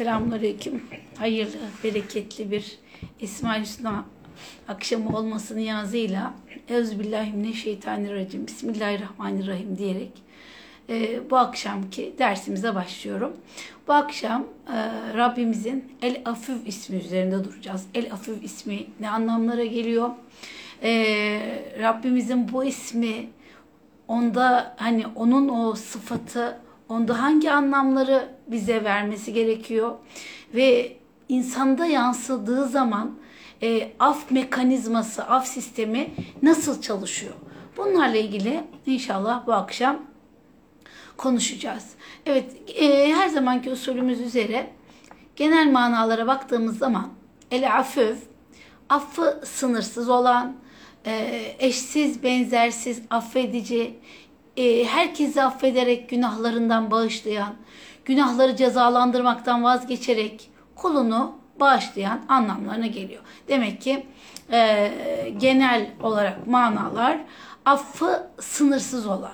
Selamünaleyküm. Hayırlı, bereketli bir İsmail Hüsna akşamı olması niyazıyla Euzubillahimineşşeytanirracim Bismillahirrahmanirrahim diyerek e, bu akşamki dersimize başlıyorum. Bu akşam e, Rabbimizin El Afif ismi üzerinde duracağız. El Afif ismi ne anlamlara geliyor? E, Rabbimizin bu ismi onda hani onun o sıfatı onda hangi anlamları bize vermesi gerekiyor ve insanda yansıdığı zaman e, af mekanizması, af sistemi nasıl çalışıyor? Bunlarla ilgili inşallah bu akşam konuşacağız. Evet, e, her zamanki usulümüz üzere genel manalara baktığımız zaman el afüv, affı sınırsız olan, e, eşsiz, benzersiz, affedici, e, herkesi affederek günahlarından bağışlayan, günahları cezalandırmaktan vazgeçerek kulunu bağışlayan anlamlarına geliyor. Demek ki e, genel olarak manalar affı sınırsız olan,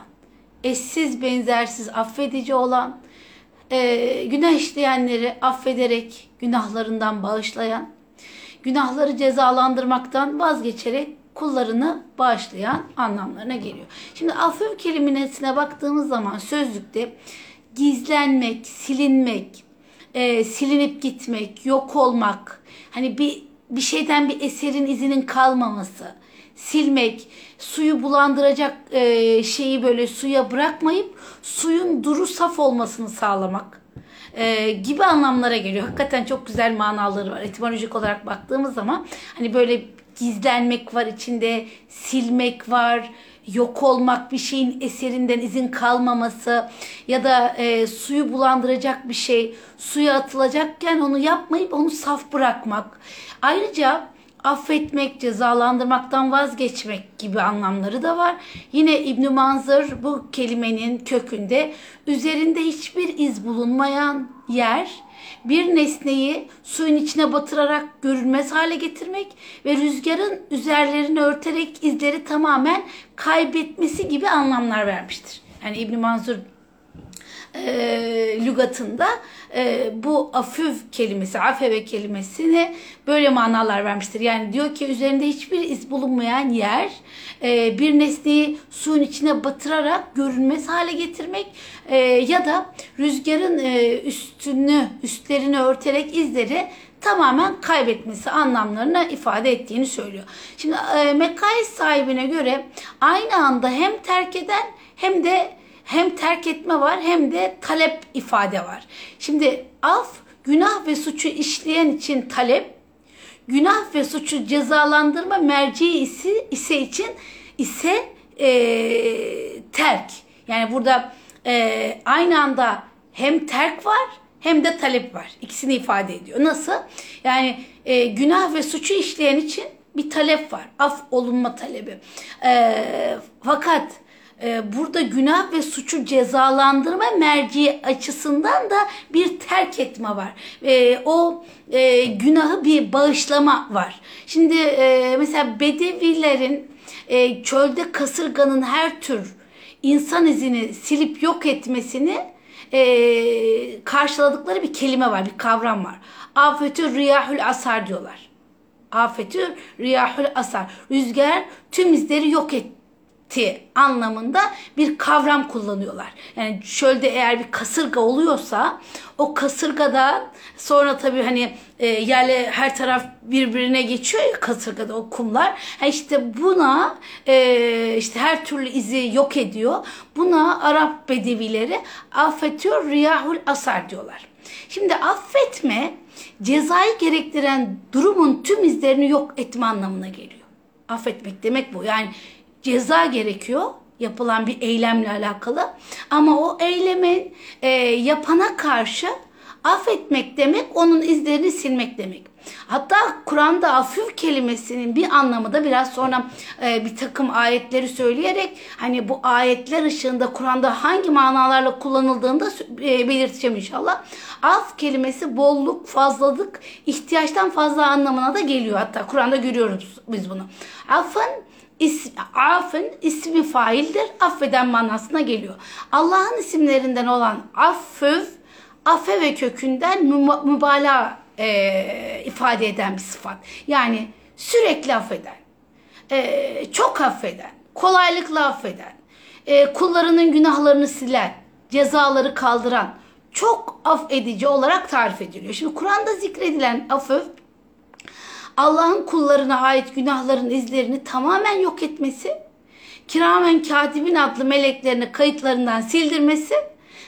eşsiz benzersiz affedici olan, e, günah işleyenleri affederek günahlarından bağışlayan, günahları cezalandırmaktan vazgeçerek kullarını bağışlayan anlamlarına geliyor. Şimdi affı kelimesine baktığımız zaman sözlükte gizlenmek, silinmek, e, silinip gitmek, yok olmak, hani bir bir şeyden bir eserin izinin kalmaması, silmek, suyu bulandıracak e, şeyi böyle suya bırakmayıp suyun duru saf olmasını sağlamak e, gibi anlamlara geliyor. Hakikaten çok güzel manaları var. Etimolojik olarak baktığımız zaman hani böyle gizlenmek var içinde, silmek var, yok olmak, bir şeyin eserinden izin kalmaması ya da e, suyu bulandıracak bir şey suya atılacakken onu yapmayıp onu saf bırakmak. Ayrıca affetmek, cezalandırmaktan vazgeçmek gibi anlamları da var. Yine İbn Manzur bu kelimenin kökünde üzerinde hiçbir iz bulunmayan yer, bir nesneyi suyun içine batırarak görünmez hale getirmek ve rüzgarın üzerlerini örterek izleri tamamen kaybetmesi gibi anlamlar vermiştir. Yani İbn Manzur e, lügatında e, bu afüv kelimesi, afeve kelimesine böyle manalar vermiştir. Yani diyor ki üzerinde hiçbir iz bulunmayan yer e, bir nesneyi suyun içine batırarak görünmez hale getirmek e, ya da rüzgarın e, üstünü, üstlerini örterek izleri tamamen kaybetmesi anlamlarına ifade ettiğini söylüyor. Şimdi e, Mekais sahibine göre aynı anda hem terk eden hem de hem terk etme var hem de talep ifade var. Şimdi af günah ve suçu işleyen için talep, günah ve suçu cezalandırma merci ise, ise için ise e, terk. Yani burada e, aynı anda hem terk var hem de talep var. İkisini ifade ediyor. Nasıl? Yani e, günah ve suçu işleyen için bir talep var. Af olunma talebi. E, fakat burada günah ve suçu cezalandırma merci açısından da bir terk etme var. E, o e, günahı bir bağışlama var. Şimdi e, mesela Bedevilerin e, çölde kasırganın her tür insan izini silip yok etmesini karşıladıkları bir kelime var, bir kavram var. Afetü riyahül asar diyorlar. Afetü riyahül asar. Rüzgar tüm izleri yok etti anlamında bir kavram kullanıyorlar. Yani çölde eğer bir kasırga oluyorsa o kasırgada sonra tabii hani e, yerle her taraf birbirine geçiyor ya kasırgada o kumlar. Yani işte buna e, işte her türlü izi yok ediyor. Buna Arap bedevileri affetiyor riyahul asar diyorlar. Şimdi affetme cezayı gerektiren durumun tüm izlerini yok etme anlamına geliyor. Affetmek demek bu. Yani ceza gerekiyor yapılan bir eylemle alakalı. Ama o eylemin e, yapana karşı affetmek demek onun izlerini silmek demek. Hatta Kur'an'da afif kelimesinin bir anlamı da biraz sonra e, bir takım ayetleri söyleyerek hani bu ayetler ışığında Kur'an'da hangi manalarla kullanıldığını da e, belirteceğim inşallah. Af kelimesi bolluk, fazlalık, ihtiyaçtan fazla anlamına da geliyor. Hatta Kur'an'da görüyoruz biz bunu. Affın is, afın ismi faildir. Affeden manasına geliyor. Allah'ın isimlerinden olan afföv affe ve kökünden müba- mübalağa e, ifade eden bir sıfat. Yani sürekli affeden, e, çok affeden, kolaylıkla affeden, e, kullarının günahlarını silen, cezaları kaldıran, çok affedici olarak tarif ediliyor. Şimdi Kur'an'da zikredilen affı Allah'ın kullarına ait günahların izlerini tamamen yok etmesi, kiramen katibin adlı meleklerini kayıtlarından sildirmesi,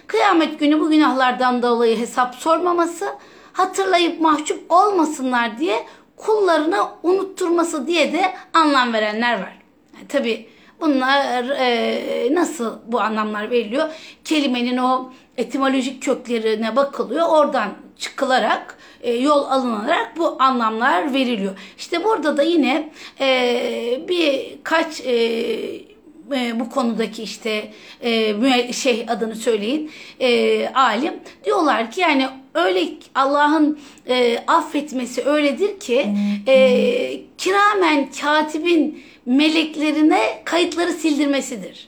kıyamet günü bu günahlardan dolayı hesap sormaması, hatırlayıp mahcup olmasınlar diye kullarına unutturması diye de anlam verenler var. Yani tabii bunlar e, nasıl bu anlamlar veriliyor? Kelimenin o etimolojik köklerine bakılıyor. Oradan çıkılarak e, yol alınarak bu anlamlar veriliyor. İşte burada da yine e, birkaç e, e, bu konudaki işte e, şey adını söyleyin e, alim diyorlar ki yani öyle Allah'ın e, affetmesi öyledir ki e, kiramen katibin meleklerine kayıtları sildirmesidir.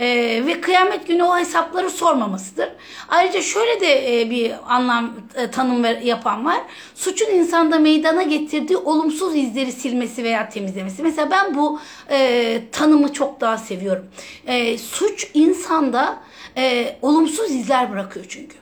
Ee, ve kıyamet günü o hesapları sormamasıdır. Ayrıca şöyle de e, bir anlam e, tanım ver- yapan var. Suçun insanda meydana getirdiği olumsuz izleri silmesi veya temizlemesi. Mesela ben bu e, tanımı çok daha seviyorum. E, suç insanda e, olumsuz izler bırakıyor çünkü.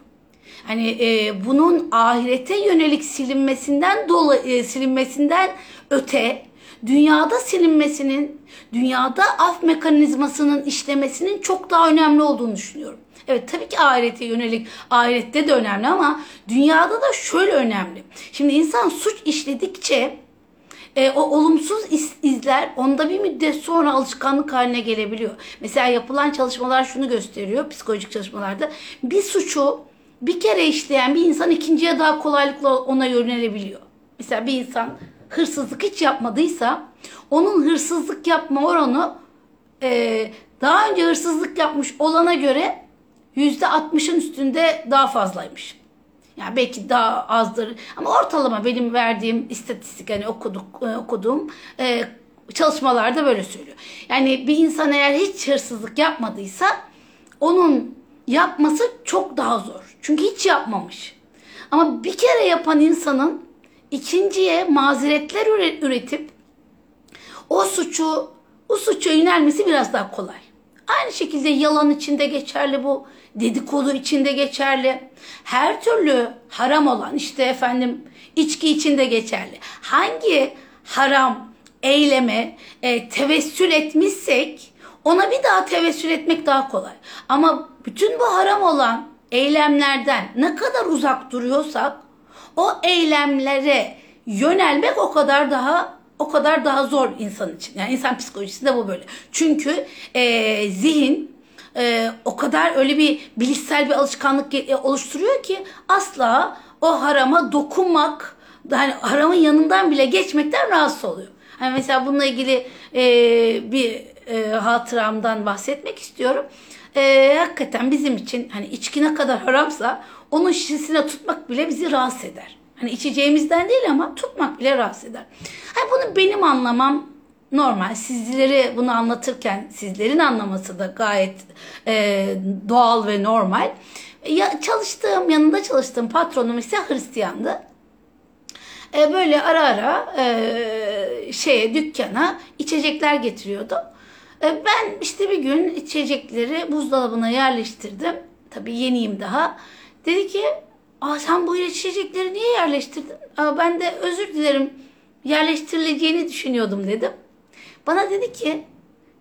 Hani e, bunun ahirete yönelik silinmesinden dolayı e, silinmesinden öte dünyada silinmesinin, dünyada af mekanizmasının işlemesinin çok daha önemli olduğunu düşünüyorum. Evet tabii ki ahirete yönelik, ahirette de önemli ama dünyada da şöyle önemli. Şimdi insan suç işledikçe e, o olumsuz iz- izler onda bir müddet sonra alışkanlık haline gelebiliyor. Mesela yapılan çalışmalar şunu gösteriyor psikolojik çalışmalarda. Bir suçu bir kere işleyen bir insan ikinciye daha kolaylıkla ona yönelebiliyor. Mesela bir insan hırsızlık hiç yapmadıysa onun hırsızlık yapma oranı e, daha önce hırsızlık yapmış olana göre %60'ın üstünde daha fazlaymış. Yani belki daha azdır ama ortalama benim verdiğim istatistik hani okuduk e, okuduğum e, çalışmalarda böyle söylüyor. Yani bir insan eğer hiç hırsızlık yapmadıysa onun yapması çok daha zor. Çünkü hiç yapmamış. Ama bir kere yapan insanın ikinciye mazeretler üre- üretip o suçu o suça yönelmesi biraz daha kolay. Aynı şekilde yalan içinde geçerli bu. Dedikodu içinde geçerli. Her türlü haram olan işte efendim içki içinde geçerli. Hangi haram eyleme e, tevessül etmişsek ona bir daha tevessül etmek daha kolay. Ama bütün bu haram olan eylemlerden ne kadar uzak duruyorsak o eylemlere yönelmek o kadar daha o kadar daha zor insan için. Yani insan psikolojisinde bu böyle. Çünkü e, zihin e, o kadar öyle bir bilişsel bir alışkanlık e, oluşturuyor ki asla o harama dokunmak, yani haramın yanından bile geçmekten rahatsız oluyor. Hani mesela bununla ilgili e, bir e, hatıramdan bahsetmek istiyorum. E, hakikaten bizim için hani içki ne kadar haramsa onun şişesine tutmak bile bizi rahatsız eder. Hani içeceğimizden değil ama tutmak bile rahatsız eder. Hani bunu benim anlamam normal. Sizlere bunu anlatırken sizlerin anlaması da gayet e, doğal ve normal. Ya, çalıştığım, yanında çalıştığım patronum ise Hristiyandı. E, böyle ara ara e, şeye dükkana içecekler getiriyordu. E, ben işte bir gün içecekleri buzdolabına yerleştirdim. Tabii yeniyim daha. Dedi ki Aa, sen bu içecekleri niye yerleştirdin? Aa, ben de özür dilerim yerleştirileceğini düşünüyordum dedim. Bana dedi ki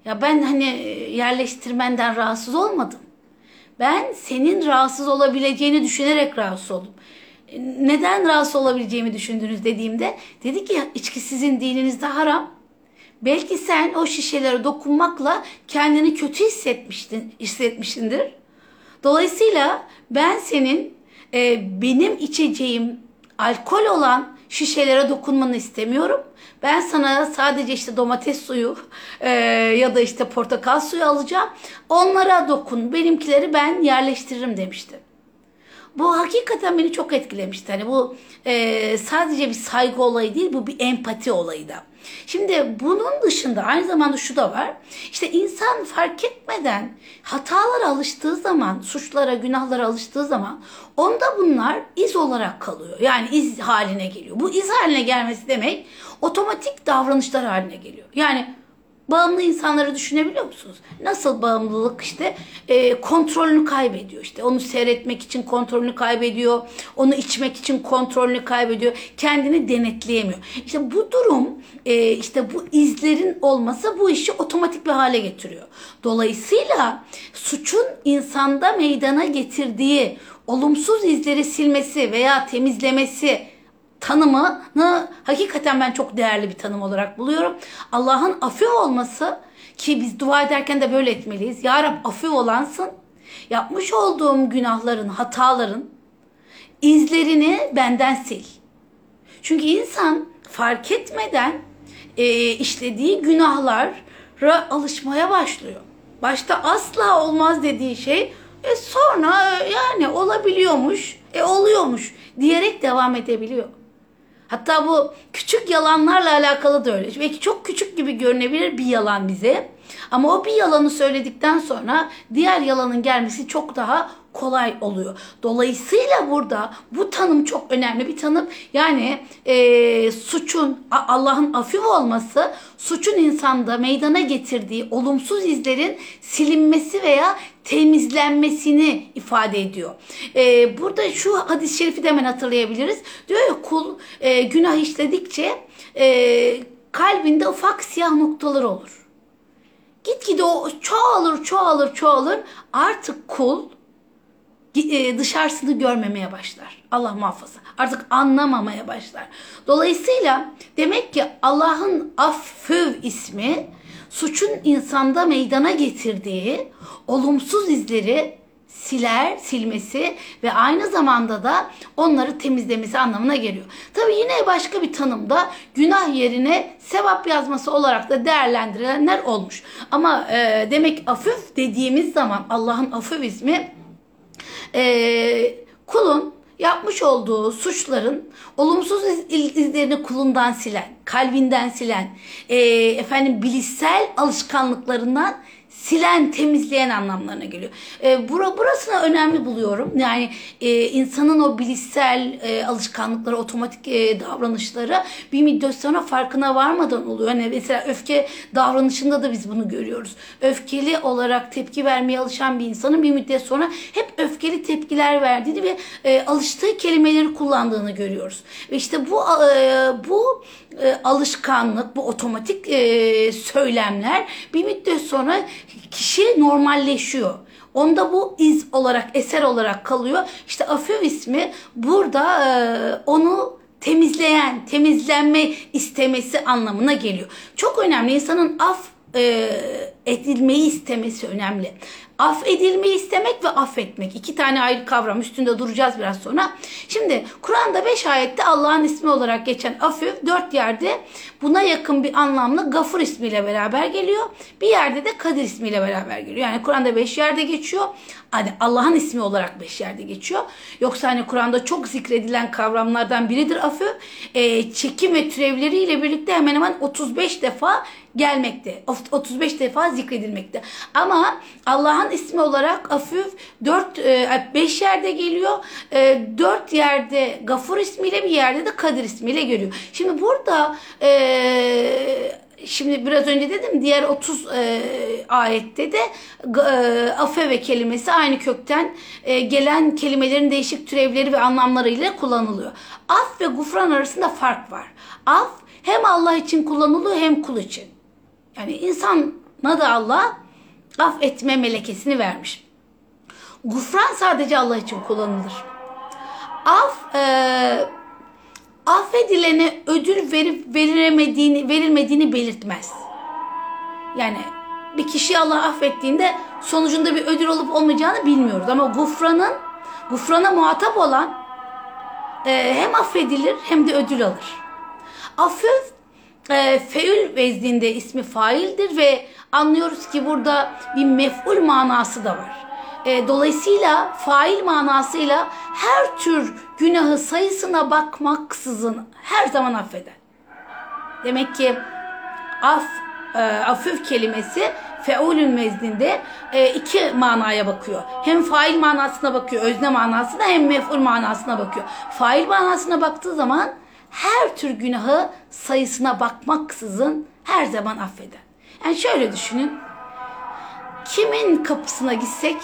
ya ben hani yerleştirmenden rahatsız olmadım. Ben senin rahatsız olabileceğini düşünerek rahatsız oldum. E, Neden rahatsız olabileceğimi düşündünüz dediğimde dedi ki içki sizin dininizde haram. Belki sen o şişelere dokunmakla kendini kötü hissetmiştin, hissetmişsindir. Dolayısıyla ben senin e, benim içeceğim alkol olan şişelere dokunmanı istemiyorum. Ben sana sadece işte domates suyu e, ya da işte portakal suyu alacağım. Onlara dokun. Benimkileri ben yerleştiririm demişti. Bu hakikaten beni çok etkilemişti. Hani bu e, sadece bir saygı olayı değil, bu bir empati olayı da. Şimdi bunun dışında aynı zamanda şu da var. İşte insan fark etmeden hatalara alıştığı zaman, suçlara, günahlara alıştığı zaman onda bunlar iz olarak kalıyor. Yani iz haline geliyor. Bu iz haline gelmesi demek otomatik davranışlar haline geliyor. Yani Bağımlı insanları düşünebiliyor musunuz? Nasıl bağımlılık işte e, kontrolünü kaybediyor işte onu seyretmek için kontrolünü kaybediyor, onu içmek için kontrolünü kaybediyor, kendini denetleyemiyor. İşte bu durum e, işte bu izlerin olması bu işi otomatik bir hale getiriyor. Dolayısıyla suçun insanda meydana getirdiği olumsuz izleri silmesi veya temizlemesi tanımını hakikaten ben çok değerli bir tanım olarak buluyorum. Allah'ın affi olması ki biz dua ederken de böyle etmeliyiz. Ya Rab affi olansın. Yapmış olduğum günahların, hataların izlerini benden sil. Çünkü insan fark etmeden e, işlediği günahlara alışmaya başlıyor. Başta asla olmaz dediği şey e sonra yani olabiliyormuş, e oluyormuş diyerek devam edebiliyor. Hatta bu küçük yalanlarla alakalı da öyle. Belki çok küçük gibi görünebilir bir yalan bize. Ama o bir yalanı söyledikten sonra diğer yalanın gelmesi çok daha kolay oluyor. Dolayısıyla burada bu tanım çok önemli bir tanım. Yani e, suçun Allah'ın afif olması suçun insanda meydana getirdiği olumsuz izlerin silinmesi veya temizlenmesini ifade ediyor. E, burada şu hadis-i şerifi de hemen hatırlayabiliriz. Diyor ya kul e, günah işledikçe e, kalbinde ufak siyah noktalar olur. Gitgide o çoğalır, çoğalır, çoğalır. Artık kul e, dışarısını görmemeye başlar. Allah muhafaza. Artık anlamamaya başlar. Dolayısıyla demek ki Allah'ın Affüv ismi suçun insanda meydana getirdiği olumsuz izleri siler, silmesi ve aynı zamanda da onları temizlemesi anlamına geliyor. Tabi yine başka bir tanımda günah yerine sevap yazması olarak da değerlendirilenler olmuş. Ama e, demek afif dediğimiz zaman Allah'ın afif ismi e, kulun yapmış olduğu suçların olumsuz izlerini kulundan silen, kalbinden silen, e, efendim bilişsel alışkanlıklarından silen, temizleyen anlamlarına geliyor. E, bura, burasını önemli buluyorum. Yani e, insanın o bilişsel e, alışkanlıkları, otomatik e, davranışları bir müddet sonra farkına varmadan oluyor. Hani mesela öfke davranışında da biz bunu görüyoruz. Öfkeli olarak tepki vermeye alışan bir insanın bir müddet sonra hep öfkeli tepkiler verdiğini ve e, alıştığı kelimeleri kullandığını görüyoruz. Ve işte bu e, bu e, alışkanlık, bu otomatik e, söylemler bir müddet sonra kişi normalleşiyor. Onda bu iz olarak, eser olarak kalıyor. İşte Afif ismi burada e, onu temizleyen, temizlenme istemesi anlamına geliyor. Çok önemli. insanın af e, edilmeyi istemesi önemli. Affedilmeyi istemek ve affetmek. iki tane ayrı kavram. Üstünde duracağız biraz sonra. Şimdi Kur'an'da beş ayette Allah'ın ismi olarak geçen afif dört yerde buna yakın bir anlamlı gafur ismiyle beraber geliyor. Bir yerde de kadir ismiyle beraber geliyor. Yani Kur'an'da beş yerde geçiyor. Hani Allah'ın ismi olarak beş yerde geçiyor. Yoksa hani Kur'an'da çok zikredilen kavramlardan biridir afif. E, çekim ve türevleriyle birlikte hemen hemen 35 defa gelmekte. 35 defa zikredilmekte. Ama Allah'ın ismi olarak Afif 4 5 yerde geliyor. 4 e, yerde Gafur ismiyle bir yerde de Kadir ismiyle geliyor. Şimdi burada e, Şimdi biraz önce dedim diğer 30 e, ayette de e, afeve kelimesi aynı kökten gelen kelimelerin değişik türevleri ve anlamlarıyla kullanılıyor. Af ve gufran arasında fark var. Af hem Allah için kullanılıyor hem kul için. Yani insana da Allah affetme melekesini vermiş. Gufran sadece Allah için kullanılır. Af e, affedilene ödül verip verilmediğini, verilmediğini belirtmez. Yani bir kişi Allah affettiğinde sonucunda bir ödül olup olmayacağını bilmiyoruz. Ama gufranın, gufrana muhatap olan e, hem affedilir hem de ödül alır. Affı e, feül vezdinde ismi faildir ve anlıyoruz ki burada bir mef'ul manası da var. E, dolayısıyla fail manasıyla her tür günahı sayısına bakmaksızın her zaman affeder. Demek ki af, e, afüf kelimesi feulün mezdinde e, iki manaya bakıyor. Hem fail manasına bakıyor, özne manasına hem mef'ul manasına bakıyor. Fail manasına baktığı zaman her tür günahı sayısına bakmaksızın her zaman affeder. Yani şöyle düşünün. Kimin kapısına gitsek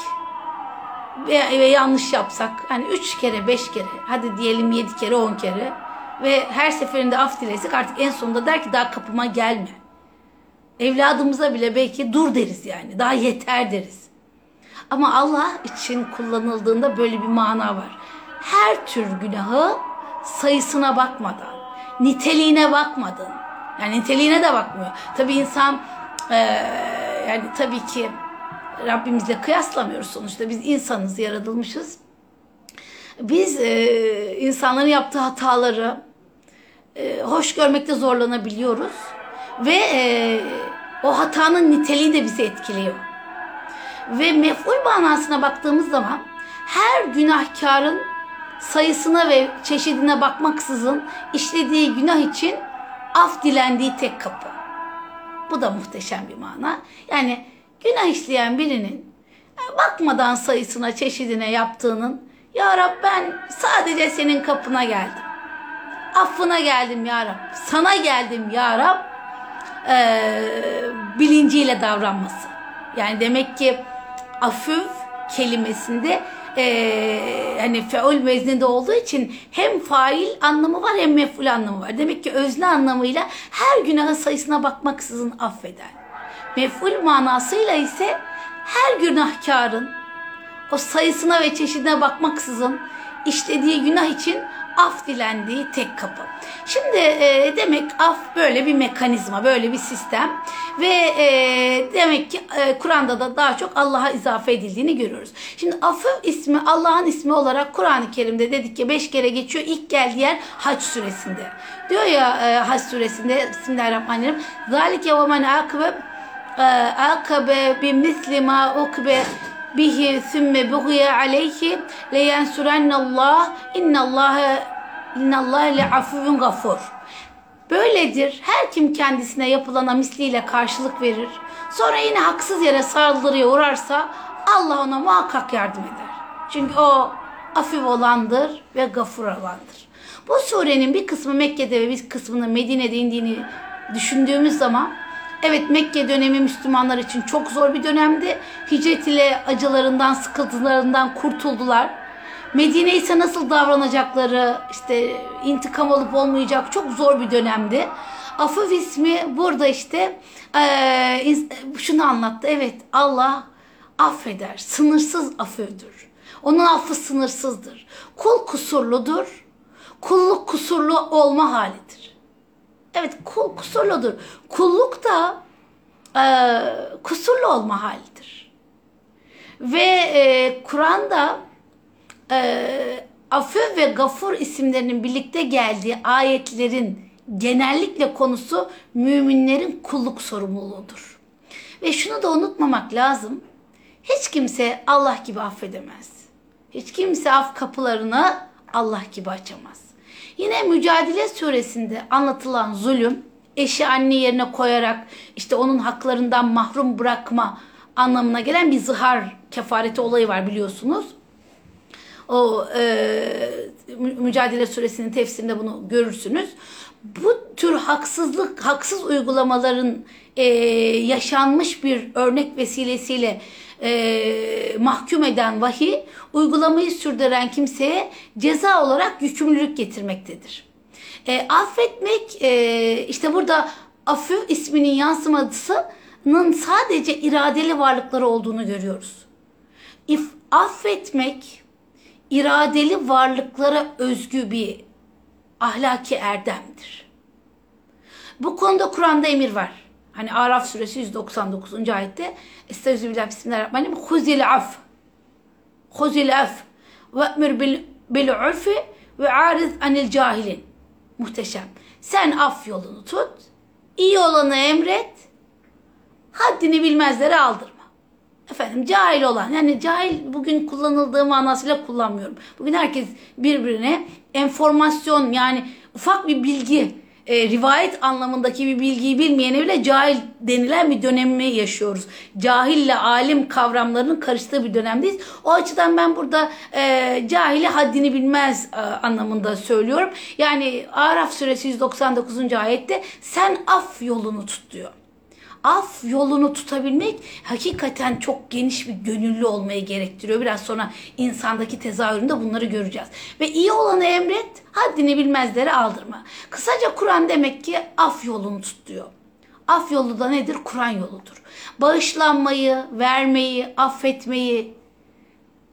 ve, ve yanlış yapsak hani üç kere beş kere hadi diyelim yedi kere on kere ve her seferinde af dilesek artık en sonunda der ki daha kapıma gelme. Evladımıza bile belki dur deriz yani daha yeter deriz. Ama Allah için kullanıldığında böyle bir mana var. Her tür günahı sayısına bakmadan, niteliğine bakmadan, yani niteliğine de bakmıyor. Tabii insan e, yani tabii ki Rabbimizle kıyaslamıyoruz sonuçta. Biz insanız, yaratılmışız. Biz e, insanların yaptığı hataları e, hoş görmekte zorlanabiliyoruz. Ve e, o hatanın niteliği de bizi etkiliyor. Ve mef'ul manasına baktığımız zaman her günahkarın sayısına ve çeşidine bakmaksızın işlediği günah için af dilendiği tek kapı. Bu da muhteşem bir mana. Yani günah işleyen birinin bakmadan sayısına, çeşidine yaptığının Ya Rab ben sadece senin kapına geldim. Affına geldim Ya Rab. Sana geldim Ya Rab. Ee, bilinciyle davranması. Yani demek ki afüf kelimesinde e, hani feul vezninde olduğu için hem fail anlamı var hem meful anlamı var. Demek ki özne anlamıyla her günahı sayısına bakmaksızın affeder. Meful manasıyla ise her günahkarın o sayısına ve çeşidine bakmaksızın işlediği günah için af dilendiği tek kapı. Şimdi e, demek af böyle bir mekanizma, böyle bir sistem ve e, demek ki e, Kur'an'da da daha çok Allah'a izafe edildiğini görüyoruz. Şimdi affı ismi Allah'ın ismi olarak Kur'an-ı Kerim'de dedik ki beş kere geçiyor. İlk geldiği yer Hac suresinde. Diyor ya e, Hac suresinde Bismillahirrahmanirrahim. Zalike ve men akıbe akabe bi misli ma ukbe bihi sümme buğye aleyhi le yensurennallah innallâhe le afuvun gafur. Böyledir. Her kim kendisine yapılana misliyle karşılık verir. Sonra yine haksız yere saldırıya uğrarsa Allah ona muhakkak yardım eder. Çünkü o afif olandır ve gafur olandır. Bu surenin bir kısmı Mekke'de ve bir kısmının Medine'de indiğini düşündüğümüz zaman Evet Mekke dönemi Müslümanlar için çok zor bir dönemdi. Hicret ile acılarından, sıkıntılarından kurtuldular. Medine ise nasıl davranacakları, işte intikam olup olmayacak çok zor bir dönemdi. Afıf ismi burada işte e, şunu anlattı. Evet Allah affeder, sınırsız affödür. Onun affı sınırsızdır. Kul kusurludur. Kulluk kusurlu olma halidir. Evet kul kusurludur. Kulluk da e, kusurlu olma halidir. Ve e, Kur'an'da e, Afü ve Gafur isimlerinin birlikte geldiği ayetlerin genellikle konusu müminlerin kulluk sorumluluğudur. Ve şunu da unutmamak lazım. Hiç kimse Allah gibi affedemez. Hiç kimse af kapılarını Allah gibi açamaz. Yine Mücadele suresinde anlatılan zulüm, eşi anne yerine koyarak işte onun haklarından mahrum bırakma anlamına gelen bir zihar kefareti olayı var biliyorsunuz. O e, Mücadele suresinin tefsirinde bunu görürsünüz. Bu tür haksızlık, haksız uygulamaların e, yaşanmış bir örnek vesilesiyle e, mahkum eden vahiy uygulamayı sürdüren kimseye ceza olarak yükümlülük getirmektedir. E, affetmek e, işte burada afü isminin yansımasının sadece iradeli varlıkları olduğunu görüyoruz. İf, affetmek iradeli varlıklara özgü bir ahlaki erdemdir. Bu konuda Kur'an'da emir var. Hani Araf suresi 199. ayette Estağfirullah bismillahirrahmanirrahim. Huzil af. Huzil af. Ve emir bil, bil urfi ve ariz anil cahilin. Muhteşem. Sen af yolunu tut. iyi olanı emret. Haddini bilmezlere aldırma. Efendim cahil olan yani cahil bugün kullanıldığı manasıyla kullanmıyorum. Bugün herkes birbirine enformasyon yani ufak bir bilgi e, rivayet anlamındaki bir bilgiyi bilmeyene bile cahil denilen bir dönemi yaşıyoruz. Cahille alim kavramlarının karıştığı bir dönemdeyiz. O açıdan ben burada e, cahili haddini bilmez e, anlamında söylüyorum. Yani Araf suresi 199. ayette sen af yolunu tut diyor af yolunu tutabilmek hakikaten çok geniş bir gönüllü olmayı gerektiriyor. Biraz sonra insandaki tezahüründe bunları göreceğiz. Ve iyi olanı emret, haddini bilmezlere aldırma. Kısaca Kur'an demek ki af yolunu tut diyor. Af yolu da nedir? Kur'an yoludur. Bağışlanmayı, vermeyi, affetmeyi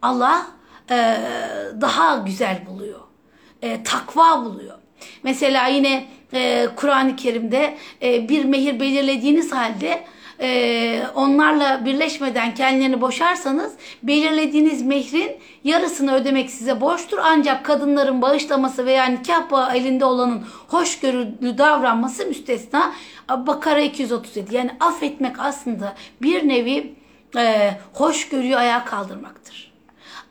Allah e, daha güzel buluyor. E, takva buluyor. Mesela yine e, Kur'an-ı Kerim'de e, bir mehir belirlediğiniz halde e, onlarla birleşmeden kendilerini boşarsanız belirlediğiniz mehrin yarısını ödemek size borçtur. Ancak kadınların bağışlaması veya nikah bağı elinde olanın hoşgörülü davranması müstesna. Bakara 237 yani affetmek aslında bir nevi e, hoşgörüyü ayağa kaldırmaktır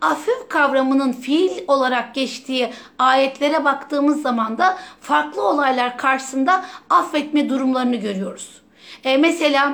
afif kavramının fiil olarak geçtiği ayetlere baktığımız zaman da farklı olaylar karşısında affetme durumlarını görüyoruz. E, mesela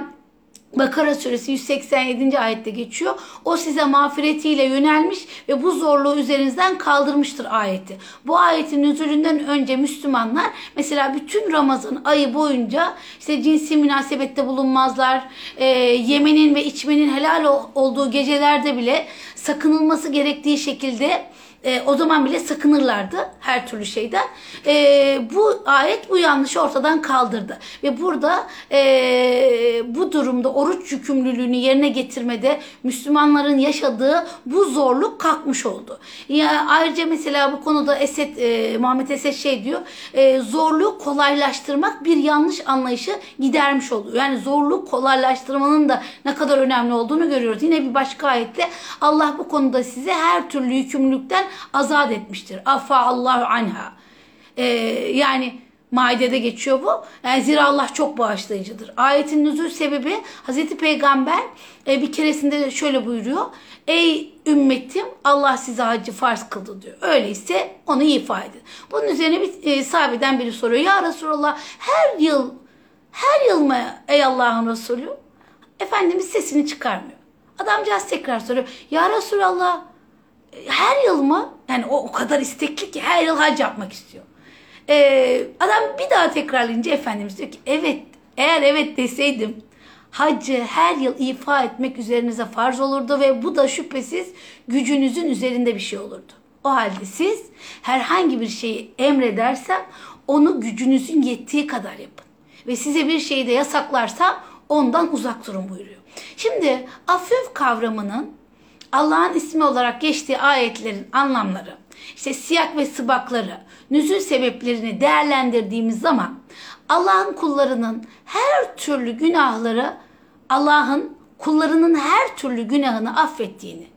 Bakara suresi 187. ayette geçiyor. O size mağfiretiyle yönelmiş ve bu zorluğu üzerinizden kaldırmıştır ayeti. Bu ayetin nüzulünden önce Müslümanlar mesela bütün Ramazan ayı boyunca işte cinsi münasebette bulunmazlar. E, yemenin ve içmenin helal olduğu gecelerde bile sakınılması gerektiği şekilde e, o zaman bile sakınırlardı her türlü şeyden. E, bu ayet bu yanlışı ortadan kaldırdı. Ve burada e, bu durumda oruç yükümlülüğünü yerine getirmede Müslümanların yaşadığı bu zorluk kalkmış oldu. Ya, ayrıca mesela bu konuda Esed, e, Muhammed Esed şey diyor, e, zorluğu kolaylaştırmak bir yanlış anlayışı gidermiş oluyor. Yani zorluğu kolaylaştırmanın da ne kadar önemli olduğunu görüyoruz. Yine bir başka ayette Allah bu konuda size her türlü yükümlülükten azat etmiştir. Affa Allahu anha. Ee, yani Maide'de geçiyor bu. Yani zira Allah çok bağışlayıcıdır. Ayetin nüzul sebebi Hazreti Peygamber e, bir keresinde şöyle buyuruyor. Ey ümmetim Allah size hacı farz kıldı diyor. Öyleyse onu ifa edin. Bunun üzerine bir e, sahabeden biri soruyor. Ya Resulallah her yıl her yıl mı ey Allah'ın Resulü? Efendimiz sesini çıkarmıyor. Adamcağız tekrar soruyor. Ya Resulallah her yıl mı? Yani o, o kadar istekli ki her yıl hac yapmak istiyor. Ee, adam bir daha tekrarlayınca Efendimiz diyor ki evet eğer evet deseydim hacı her yıl ifa etmek üzerinize farz olurdu ve bu da şüphesiz gücünüzün üzerinde bir şey olurdu. O halde siz herhangi bir şeyi emredersem onu gücünüzün yettiği kadar yapın. Ve size bir şeyi de yasaklarsam ondan uzak durun buyuruyor. Şimdi afif kavramının Allah'ın ismi olarak geçtiği ayetlerin anlamları, işte siyak ve sıbakları, nüzül sebeplerini değerlendirdiğimiz zaman Allah'ın kullarının her türlü günahları Allah'ın kullarının her türlü günahını affettiğini,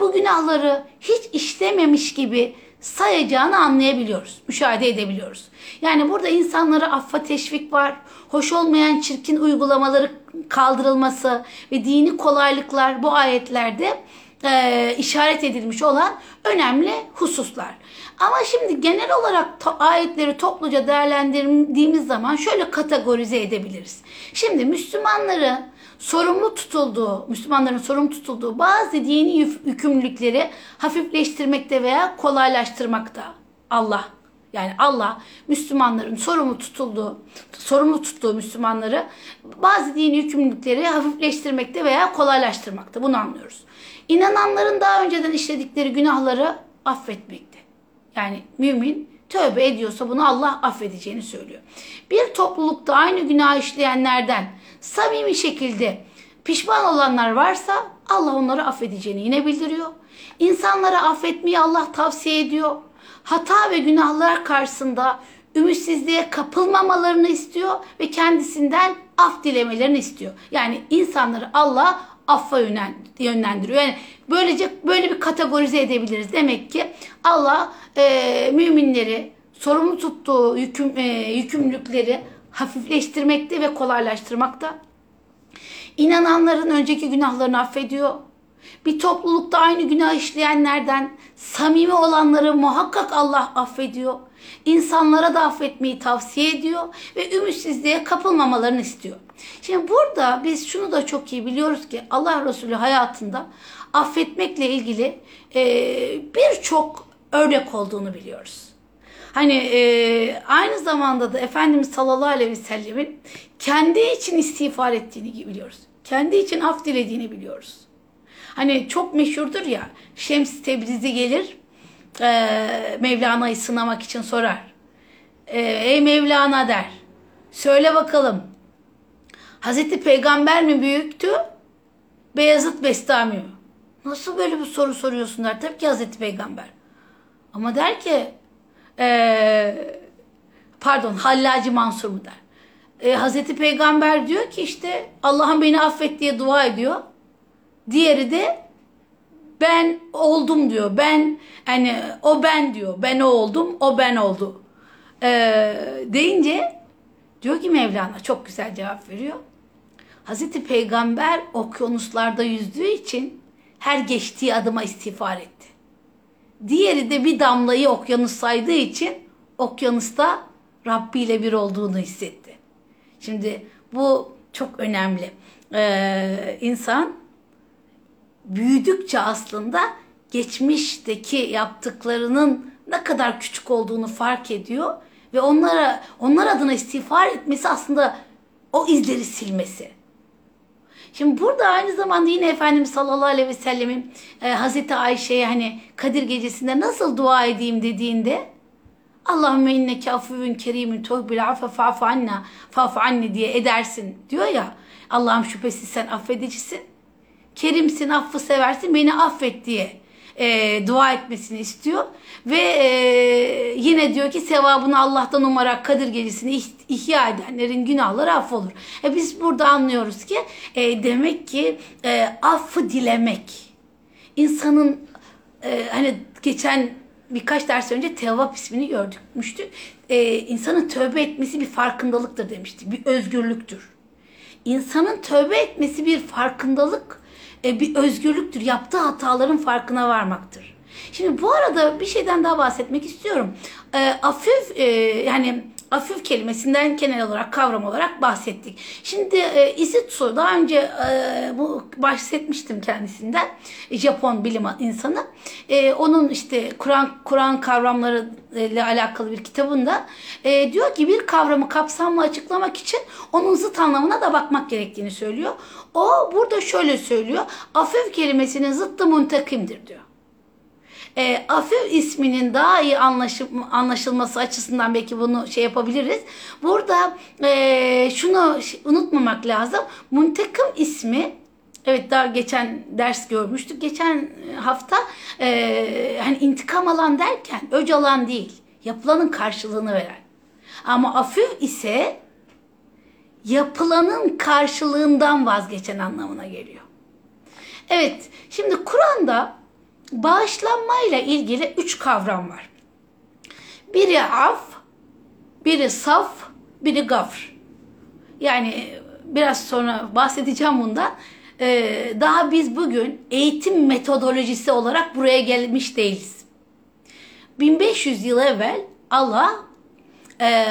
bu günahları hiç işlememiş gibi sayacağını anlayabiliyoruz, müşahede edebiliyoruz. Yani burada insanlara affa teşvik var, hoş olmayan çirkin uygulamaları kaldırılması ve dini kolaylıklar bu ayetlerde e, işaret edilmiş olan önemli hususlar. Ama şimdi genel olarak to- ayetleri topluca değerlendirdiğimiz zaman şöyle kategorize edebiliriz. Şimdi Müslümanları sorumlu tutulduğu, Müslümanların sorumlu tutulduğu bazı dini yükümlülükleri hafifleştirmekte veya kolaylaştırmakta Allah. Yani Allah Müslümanların sorumlu tutulduğu, sorumlu tuttuğu Müslümanları bazı dini yükümlülükleri hafifleştirmekte veya kolaylaştırmakta. Bunu anlıyoruz. İnananların daha önceden işledikleri günahları affetmekte. Yani mümin tövbe ediyorsa bunu Allah affedeceğini söylüyor. Bir toplulukta aynı günah işleyenlerden samimi şekilde pişman olanlar varsa Allah onları affedeceğini yine bildiriyor. İnsanlara affetmeyi Allah tavsiye ediyor. Hata ve günahlar karşısında ümitsizliğe kapılmamalarını istiyor ve kendisinden af dilemelerini istiyor. Yani insanları Allah affa yönlendiriyor. Yani böylece böyle bir kategorize edebiliriz. Demek ki Allah e, müminleri sorumlu tuttuğu yüküm, e, yükümlülükleri hafifleştirmekte ve kolaylaştırmakta. inananların önceki günahlarını affediyor. Bir toplulukta aynı günah işleyenlerden samimi olanları muhakkak Allah affediyor. İnsanlara da affetmeyi tavsiye ediyor ve ümitsizliğe kapılmamalarını istiyor. Şimdi burada biz şunu da çok iyi biliyoruz ki Allah Resulü hayatında affetmekle ilgili birçok örnek olduğunu biliyoruz. Hani e, aynı zamanda da Efendimiz sallallahu aleyhi ve sellemin kendi için istiğfar ettiğini biliyoruz. Kendi için af dilediğini biliyoruz. Hani çok meşhurdur ya Şems Tebrizi gelir e, Mevlana'yı sınamak için sorar. E, Ey Mevlana der. Söyle bakalım. Hazreti Peygamber mi büyüktü? Beyazıt Bestami mi? Nasıl böyle bir soru soruyorsun der. Tabii ki Hazreti Peygamber. Ama der ki e, pardon Hallacı Mansur mu der. E, Hazreti Peygamber diyor ki işte Allah'ım beni affet diye dua ediyor. Diğeri de ben oldum diyor. Ben hani o ben diyor. Ben o oldum, o ben oldu. Ee, deyince diyor ki Mevlana çok güzel cevap veriyor. Hazreti Peygamber okyanuslarda yüzdüğü için her geçtiği adıma istiğfar etti. Diğeri de bir damlayı okyanus saydığı için okyanusta Rabbi ile bir olduğunu hissetti. Şimdi bu çok önemli. Ee, insan büyüdükçe aslında geçmişteki yaptıklarının ne kadar küçük olduğunu fark ediyor ve onlara onlar adına istiğfar etmesi aslında o izleri silmesi. Şimdi burada aynı zamanda yine Efendimiz sallallahu aleyhi ve sellemin e, Hazreti Ayşe'ye hani Kadir gecesinde nasıl dua edeyim dediğinde Allahümme inneke afuvun kerimin tuhbil afe fa'fu anna fa'fu anni diye edersin diyor ya. Allah'ım şüphesiz sen affedicisin. Kerimsin, affı seversin, beni affet diye e, dua etmesini istiyor. Ve e, yine diyor ki sevabını Allah'tan umarak Kadir Gecesi'ni ihya edenlerin günahları affolur. E, biz burada anlıyoruz ki e, demek ki e, affı dilemek insanın e, hani geçen birkaç ders önce Tevvap ismini gördükmüştük. E, insanın tövbe etmesi bir farkındalıktır demiştik. Bir özgürlüktür. İnsanın tövbe etmesi bir farkındalık e, bir özgürlüktür. Yaptığı hataların farkına varmaktır. Şimdi bu arada bir şeyden daha bahsetmek istiyorum. E, afif e, yani afif kelimesinden genel olarak kavram olarak bahsettik. Şimdi e, Isitsu daha önce e, bu bahsetmiştim kendisinden. Japon bilim insanı. E, onun işte Kur'an Kur'an kavramları ile alakalı bir kitabında e, diyor ki bir kavramı kapsamlı açıklamak için onun zıt anlamına da bakmak gerektiğini söylüyor. O burada şöyle söylüyor. Afif kelimesinin zıttı muntakimdir diyor e, Afif isminin daha iyi anlaşıl, anlaşılması açısından belki bunu şey yapabiliriz. Burada e, şunu unutmamak lazım. Muntakım ismi Evet daha geçen ders görmüştük. Geçen hafta e, hani intikam alan derken öc alan değil. Yapılanın karşılığını veren. Ama afif ise yapılanın karşılığından vazgeçen anlamına geliyor. Evet şimdi Kur'an'da bağışlanma ile ilgili üç kavram var. Biri af, biri saf, biri gafr. Yani biraz sonra bahsedeceğim bundan. Ee, daha biz bugün eğitim metodolojisi olarak buraya gelmiş değiliz. 1500 yıl evvel Allah e,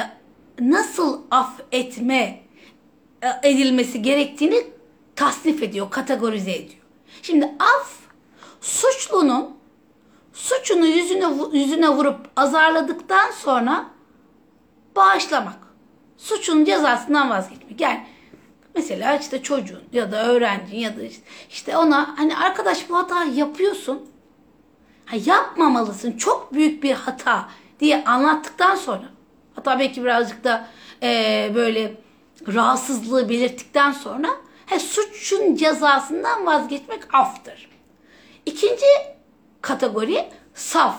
nasıl af etme e, edilmesi gerektiğini tasnif ediyor, kategorize ediyor. Şimdi af suçlunun suçunu yüzüne yüzüne vurup azarladıktan sonra bağışlamak. Suçun cezasından vazgeçmek. Yani mesela işte çocuğun ya da öğrencin ya da işte ona hani arkadaş bu hata yapıyorsun. Ha, yapmamalısın. Çok büyük bir hata diye anlattıktan sonra hatta belki birazcık da e, böyle rahatsızlığı belirttikten sonra he, suçun cezasından vazgeçmek aftır. İkinci kategori saf.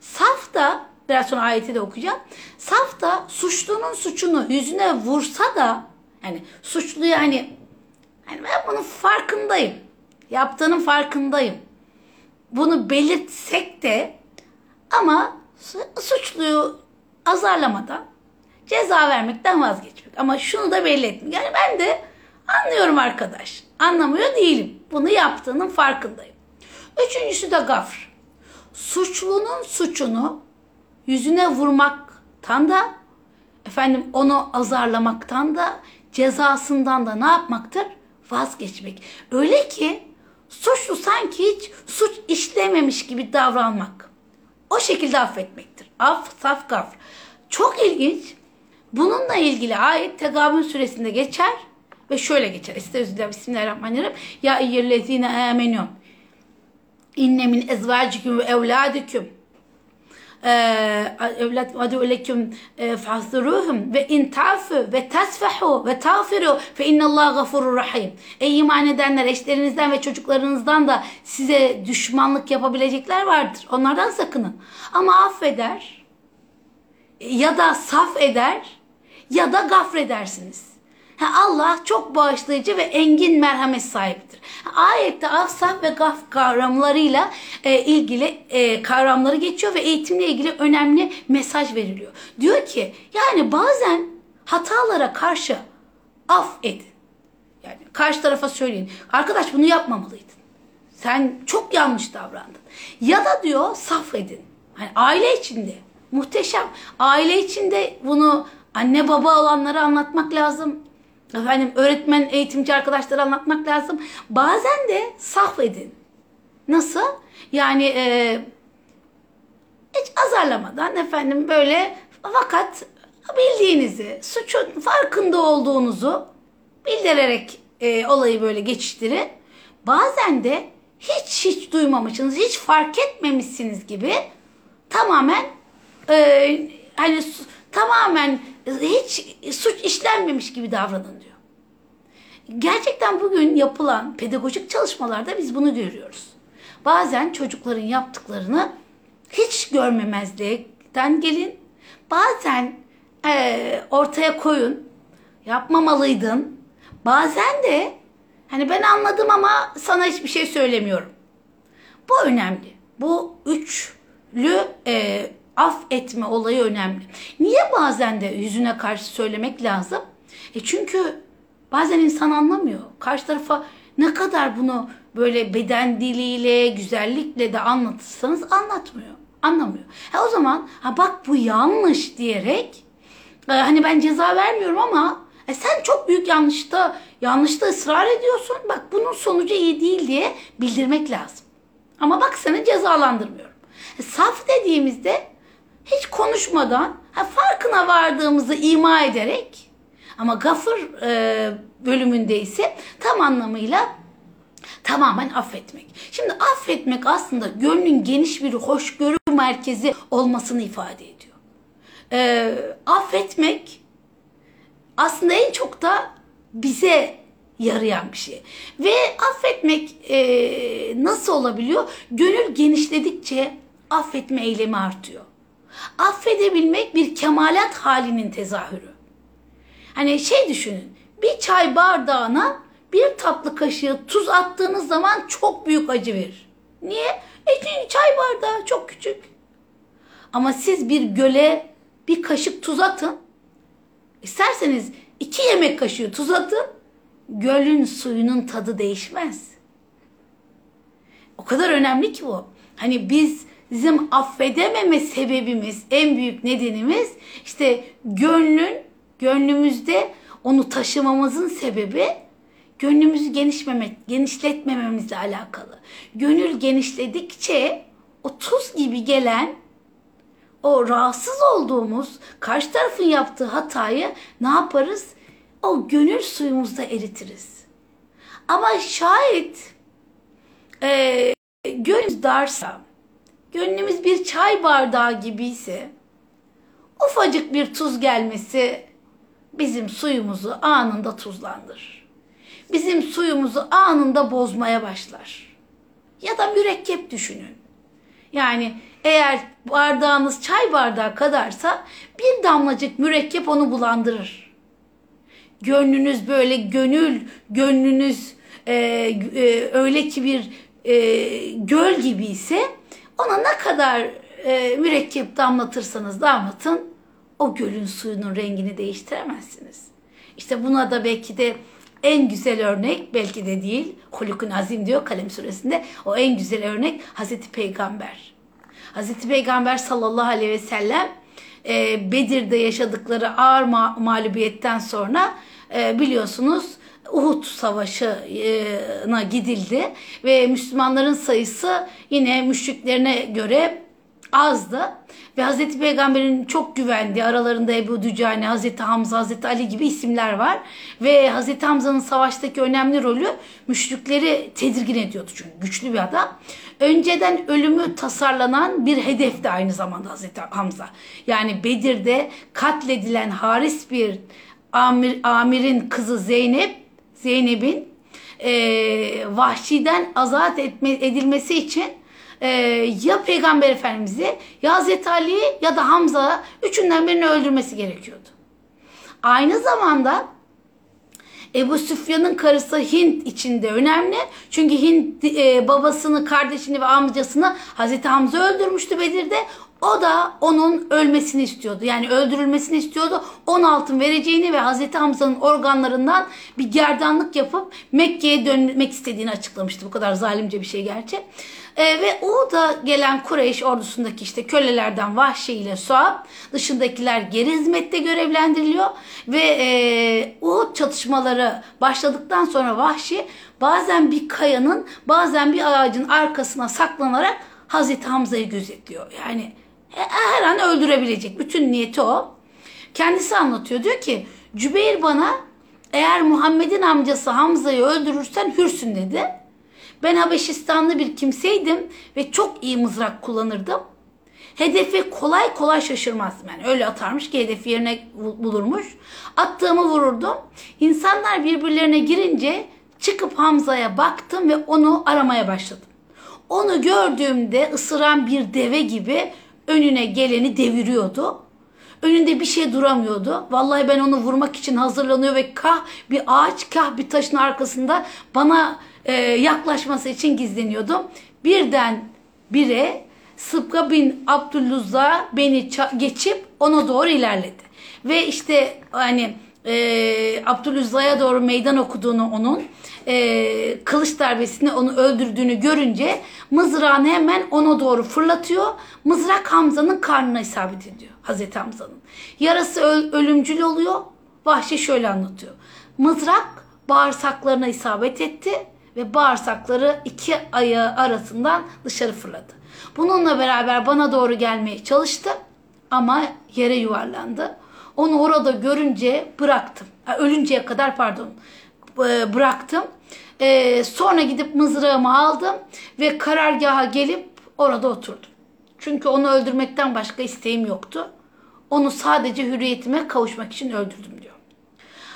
Saf da biraz sonra ayeti de okuyacağım. Saf da suçlunun suçunu yüzüne vursa da yani suçlu yani yani ben bunun farkındayım. Yaptığının farkındayım. Bunu belirtsek de ama suçluyu azarlamadan ceza vermekten vazgeçmek. Ama şunu da belli etmek. Yani ben de Anlıyorum arkadaş. Anlamıyor değilim. Bunu yaptığının farkındayım. Üçüncüsü de gafr. Suçlunun suçunu yüzüne vurmaktan da efendim onu azarlamaktan da cezasından da ne yapmaktır? Vazgeçmek. Öyle ki suçlu sanki hiç suç işlememiş gibi davranmak. O şekilde affetmektir. Af, saf, gafr. Çok ilginç. Bununla ilgili ayet Tegabün suresinde geçer ve şöyle geçer. Estağfirullah, Bismillahirrahmanirrahim. Ya eyyüllezine amenü. İnne min ezvacikum ve evladikum evlat adu leküm fahzuruhum ve in tafu ve tasfahu ve tağfiru fe innallahu gafurur rahim. Ey iman edenler eşlerinizden ve çocuklarınızdan da size düşmanlık yapabilecekler vardır. Onlardan sakının. Ama affeder ya da saf eder ya da gafredersiniz. Ha, Allah çok bağışlayıcı ve engin merhamet sahibidir. Ayette afsaf ve gaf kavramlarıyla e, ilgili e, kavramları geçiyor ve eğitimle ilgili önemli mesaj veriliyor. Diyor ki yani bazen hatalara karşı af edin. Yani karşı tarafa söyleyin. Arkadaş bunu yapmamalıydın. Sen çok yanlış davrandın. Ya da diyor saf edin. Hani aile içinde muhteşem. Aile içinde bunu anne baba olanlara anlatmak lazım efendim öğretmen, eğitimci arkadaşlara anlatmak lazım. Bazen de saf edin. Nasıl? Yani e, hiç azarlamadan efendim böyle fakat bildiğinizi, suçun farkında olduğunuzu bildirerek e, olayı böyle geçiştirin. Bazen de hiç hiç duymamışsınız, hiç fark etmemişsiniz gibi tamamen e, hani tamamen hiç suç işlenmemiş gibi davranın diyor. Gerçekten bugün yapılan pedagojik çalışmalarda biz bunu görüyoruz. Bazen çocukların yaptıklarını hiç görmemezlikten gelin. Bazen e, ortaya koyun. Yapmamalıydın. Bazen de hani ben anladım ama sana hiçbir şey söylemiyorum. Bu önemli. Bu üçlü e, af etme olayı önemli. Niye bazen de yüzüne karşı söylemek lazım? E çünkü bazen insan anlamıyor. Karşı tarafa ne kadar bunu böyle beden diliyle, güzellikle de anlatırsanız anlatmıyor. Anlamıyor. Ha o zaman ha bak bu yanlış diyerek e, hani ben ceza vermiyorum ama e sen çok büyük yanlışta yanlışta ısrar ediyorsun. Bak bunun sonucu iyi değil diye bildirmek lazım. Ama bak seni cezalandırmıyorum. E, saf dediğimizde hiç konuşmadan farkına vardığımızı ima ederek ama gafır e, bölümünde ise tam anlamıyla tamamen affetmek. Şimdi affetmek aslında gönlün geniş bir hoşgörü merkezi olmasını ifade ediyor. E, affetmek aslında en çok da bize yarayan bir şey. Ve affetmek e, nasıl olabiliyor? Gönül genişledikçe affetme eylemi artıyor. Affedebilmek bir kemalat halinin tezahürü. Hani şey düşünün. Bir çay bardağına bir tatlı kaşığı tuz attığınız zaman çok büyük acı verir. Niye? E çay bardağı çok küçük. Ama siz bir göle bir kaşık tuz atın. İsterseniz iki yemek kaşığı tuz atın. Gölün suyunun tadı değişmez. O kadar önemli ki bu. Hani biz bizim affedememe sebebimiz, en büyük nedenimiz işte gönlün, gönlümüzde onu taşımamızın sebebi gönlümüzü genişmeme, genişletmememizle alakalı. Gönül genişledikçe o tuz gibi gelen o rahatsız olduğumuz karşı tarafın yaptığı hatayı ne yaparız? O gönül suyumuzda eritiriz. Ama şayet e, gönlümüz darsa, gönlümüz bir çay bardağı gibiyse ufacık bir tuz gelmesi bizim suyumuzu anında tuzlandırır. Bizim suyumuzu anında bozmaya başlar. Ya da mürekkep düşünün. Yani eğer bardağınız çay bardağı kadarsa bir damlacık mürekkep onu bulandırır. Gönlünüz böyle gönül, gönlünüz e, e, öyle ki bir e, göl gibi ise ona ne kadar e, mürekkep damlatırsanız damlatın o gölün suyunun rengini değiştiremezsiniz. İşte buna da belki de en güzel örnek belki de değil. Hulukun azim diyor Kalem suresinde. O en güzel örnek Hazreti Peygamber. Hazreti Peygamber sallallahu aleyhi ve sellem e, Bedir'de yaşadıkları ağır ma- mağlubiyetten sonra e, biliyorsunuz Uhud Savaşı'na gidildi ve Müslümanların sayısı yine müşriklerine göre azdı. Ve Hazreti Peygamber'in çok güvendiği aralarında Ebu Dücane, Hazreti Hamza, Hazreti Ali gibi isimler var. Ve Hazreti Hamza'nın savaştaki önemli rolü müşrikleri tedirgin ediyordu çünkü güçlü bir adam. Önceden ölümü tasarlanan bir hedefti aynı zamanda Hazreti Hamza. Yani Bedir'de katledilen Haris bir amir, amirin kızı Zeynep, Zeynep'in e, vahşiden azat etme, edilmesi için e, ya Peygamber Efendimiz'i ya Hazreti Ali'yi ya da Hamza üçünden birini öldürmesi gerekiyordu. Aynı zamanda Ebu Süfyan'ın karısı Hint içinde önemli. Çünkü Hint e, babasını, kardeşini ve amcasını Hazreti Hamza öldürmüştü Bedir'de. O da onun ölmesini istiyordu. Yani öldürülmesini istiyordu. 10 altın vereceğini ve Hazreti Hamza'nın organlarından bir gerdanlık yapıp Mekke'ye dönmek istediğini açıklamıştı. Bu kadar zalimce bir şey gerçi. E, ve o da gelen Kureyş ordusundaki işte kölelerden Vahşi ile Suab dışındakiler geri hizmette görevlendiriliyor ve e, Uhud çatışmaları başladıktan sonra Vahşi bazen bir kayanın bazen bir ağacın arkasına saklanarak Hazreti Hamza'yı gözetliyor. Yani her an öldürebilecek. Bütün niyeti o. Kendisi anlatıyor. Diyor ki Cübeyr bana eğer Muhammed'in amcası Hamza'yı öldürürsen hürsün dedi. Ben Habeşistanlı bir kimseydim ve çok iyi mızrak kullanırdım. Hedefi kolay kolay şaşırmazdım. Yani öyle atarmış ki hedefi yerine bulurmuş. Attığımı vururdum. İnsanlar birbirlerine girince çıkıp Hamza'ya baktım ve onu aramaya başladım. Onu gördüğümde ısıran bir deve gibi önüne geleni deviriyordu. Önünde bir şey duramıyordu. Vallahi ben onu vurmak için hazırlanıyor ve kah bir ağaç kah bir taşın arkasında bana e, yaklaşması için gizleniyordum. Birden bire Sıbga bin Abdülluzza beni geçip ona doğru ilerledi. Ve işte hani e, Abdüluzza'ya doğru meydan okuduğunu onun e, kılıç darbesini onu öldürdüğünü görünce mızrağını hemen ona doğru fırlatıyor. Mızrak Hamza'nın karnına isabet ediyor. Hazreti Hamza'nın. Yarası öl, ölümcül oluyor. Vahşi şöyle anlatıyor. Mızrak bağırsaklarına isabet etti ve bağırsakları iki ayağı arasından dışarı fırladı. Bununla beraber bana doğru gelmeye çalıştı ama yere yuvarlandı. Onu orada görünce bıraktım. Ölünceye kadar pardon bıraktım. sonra gidip mızrağımı aldım ve karargaha gelip orada oturdum. Çünkü onu öldürmekten başka isteğim yoktu. Onu sadece hürriyetime kavuşmak için öldürdüm diyor.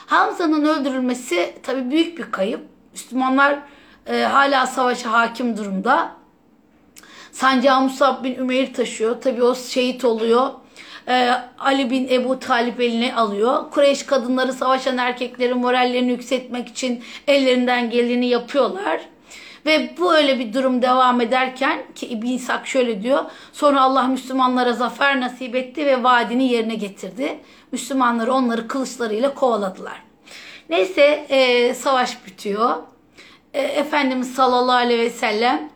Hamza'nın öldürülmesi tabi büyük bir kayıp. Müslümanlar e, hala savaşa hakim durumda. Sancağı Musab bin Ümeyr taşıyor. Tabi o şehit oluyor. Ee, Ali bin Ebu Talip eline alıyor. Kureyş kadınları savaşan erkeklerin morallerini yükseltmek için ellerinden geleni yapıyorlar. Ve bu öyle bir durum devam ederken ki İbn İshak şöyle diyor. Sonra Allah Müslümanlara zafer nasip etti ve vaadini yerine getirdi. Müslümanlar onları kılıçlarıyla kovaladılar. Neyse e, savaş bitiyor. E, Efendimiz sallallahu aleyhi ve sellem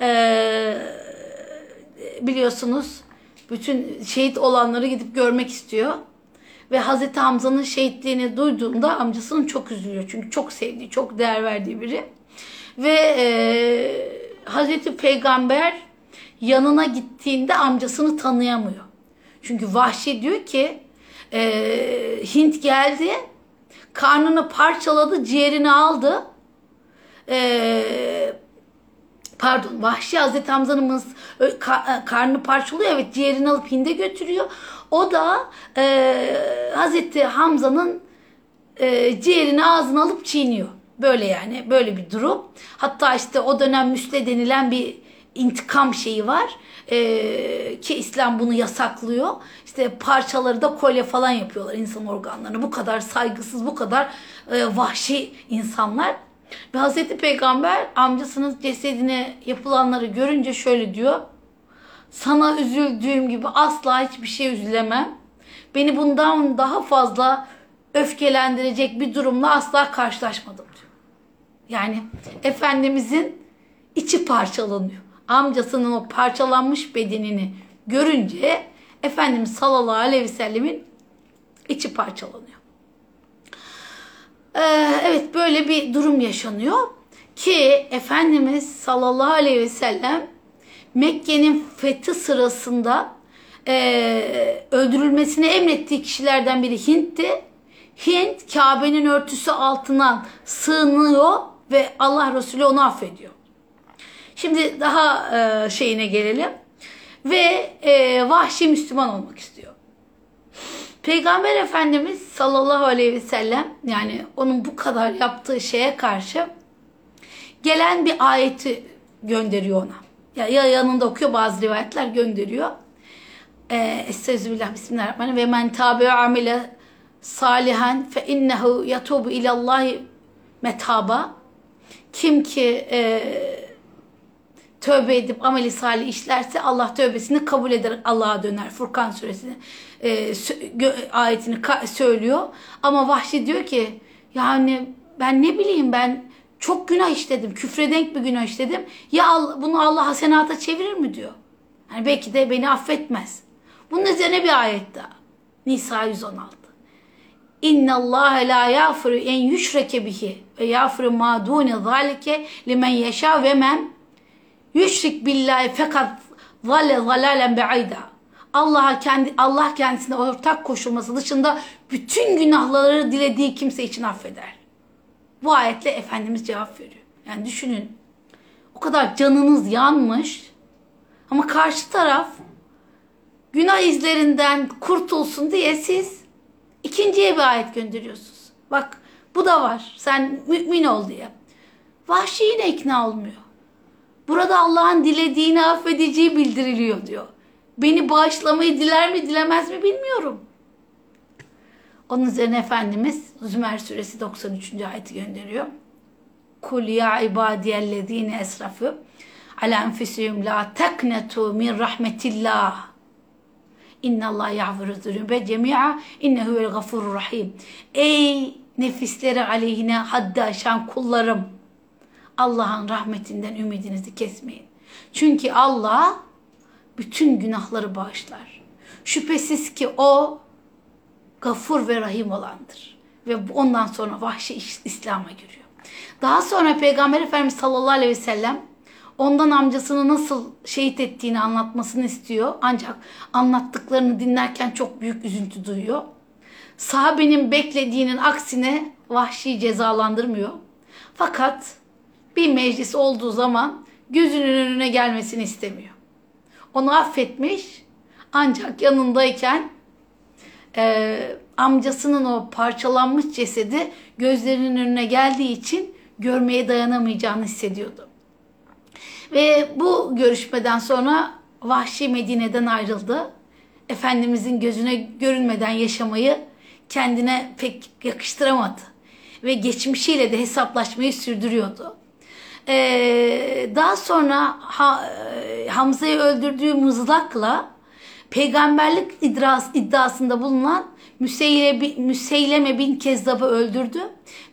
e, biliyorsunuz bütün şehit olanları gidip görmek istiyor. Ve Hazreti Hamza'nın şehitliğini duyduğunda amcasının çok üzülüyor. Çünkü çok sevdiği, çok değer verdiği biri. Ve e, Hazreti Peygamber yanına gittiğinde amcasını tanıyamıyor. Çünkü Vahşi diyor ki e, Hint geldi, karnını parçaladı, ciğerini aldı. E, pardon Vahşi Hazreti Hamza'nın karnını parçalıyor evet ciğerini alıp Hind'e götürüyor. O da e, Hazreti Hamza'nın e, ciğerini ağzına alıp çiğniyor. Böyle yani böyle bir durum. Hatta işte o dönem müsle denilen bir intikam şeyi var. Ee, ki İslam bunu yasaklıyor. İşte parçaları da kolye falan yapıyorlar insan organlarını. Bu kadar saygısız, bu kadar e, vahşi insanlar. Ve Hazreti Peygamber amcasının cesedine yapılanları görünce şöyle diyor. Sana üzüldüğüm gibi asla hiçbir şey üzülemem. Beni bundan daha fazla öfkelendirecek bir durumla asla karşılaşmadım diyor. Yani Efendimizin içi parçalanıyor. Amcasının o parçalanmış bedenini görünce Efendimiz sallallahu aleyhi ve sellemin içi parçalanıyor. Ee, evet böyle bir durum yaşanıyor ki Efendimiz sallallahu aleyhi ve sellem Mekke'nin fethi sırasında e, öldürülmesini emrettiği kişilerden biri Hint'ti. Hint Kabe'nin örtüsü altına sığınıyor ve Allah Resulü onu affediyor. Şimdi daha e, şeyine gelelim. Ve e, vahşi Müslüman olmak istiyor. Peygamber Efendimiz sallallahu aleyhi ve sellem yani onun bu kadar yaptığı şeye karşı gelen bir ayeti gönderiyor ona. Ya, ya yanında okuyor bazı rivayetler gönderiyor. Ee, Estağfirullah bismillahirrahmanirrahim. Ve men tabi amile salihan fe innehu yatubu ilallahi metaba. Kim ki e, tövbe edip ameli salih işlerse Allah tövbesini kabul eder Allah'a döner. Furkan suresini e, ayetini söylüyor. Ama Vahşi diyor ki yani ben ne bileyim ben çok günah işledim. Küfre denk bir günah işledim. Ya bunu Allah hasenata çevirir mi diyor. Yani belki de beni affetmez. Bunun üzerine bir ayet daha. Nisa 116. İnna Allah la yafiru en yüşreke bihi ve yafiru ma dune zalike limen yeşa ve men yüşrik billahi fakat zale zalalen be'ida. Allah'a kendi Allah kendisine ortak koşulması dışında bütün günahları dilediği kimse için affeder. Bu ayetle Efendimiz cevap veriyor. Yani düşünün o kadar canınız yanmış ama karşı taraf günah izlerinden kurtulsun diye siz ikinciye bir ayet gönderiyorsunuz. Bak bu da var. Sen mümin ol diye. Vahşi yine ikna olmuyor. Burada Allah'ın dilediğini affedeceği bildiriliyor diyor. Beni bağışlamayı diler mi dilemez mi bilmiyorum. Onun üzerine Efendimiz Zümer suresi 93. ayeti gönderiyor. Kul ya ibadiyellezine esrafu ala enfusihim la teknetu min rahmetillah. İnna Allah yağfiru zunube cemi'a innehu vel gafurur rahim. Ey nefisleri aleyhine haddi aşan kullarım. Allah'ın rahmetinden ümidinizi kesmeyin. Çünkü Allah bütün günahları bağışlar. Şüphesiz ki o gafur ve rahim olandır. Ve ondan sonra vahşi İslam'a giriyor. Daha sonra Peygamber Efendimiz sallallahu aleyhi ve sellem ondan amcasını nasıl şehit ettiğini anlatmasını istiyor. Ancak anlattıklarını dinlerken çok büyük üzüntü duyuyor. Sahabenin beklediğinin aksine vahşi cezalandırmıyor. Fakat bir meclis olduğu zaman gözünün önüne gelmesini istemiyor. Onu affetmiş ancak yanındayken e, amcasının o parçalanmış cesedi gözlerinin önüne geldiği için görmeye dayanamayacağını hissediyordu. Ve bu görüşmeden sonra Vahşi Medine'den ayrıldı. Efendimizin gözüne görünmeden yaşamayı kendine pek yakıştıramadı. Ve geçmişiyle de hesaplaşmayı sürdürüyordu. Ee, daha sonra ha, Hamza'yı öldürdüğü mızrakla peygamberlik idras, iddiasında bulunan Müseyleme, Müseyleme bin Kezzab'ı öldürdü.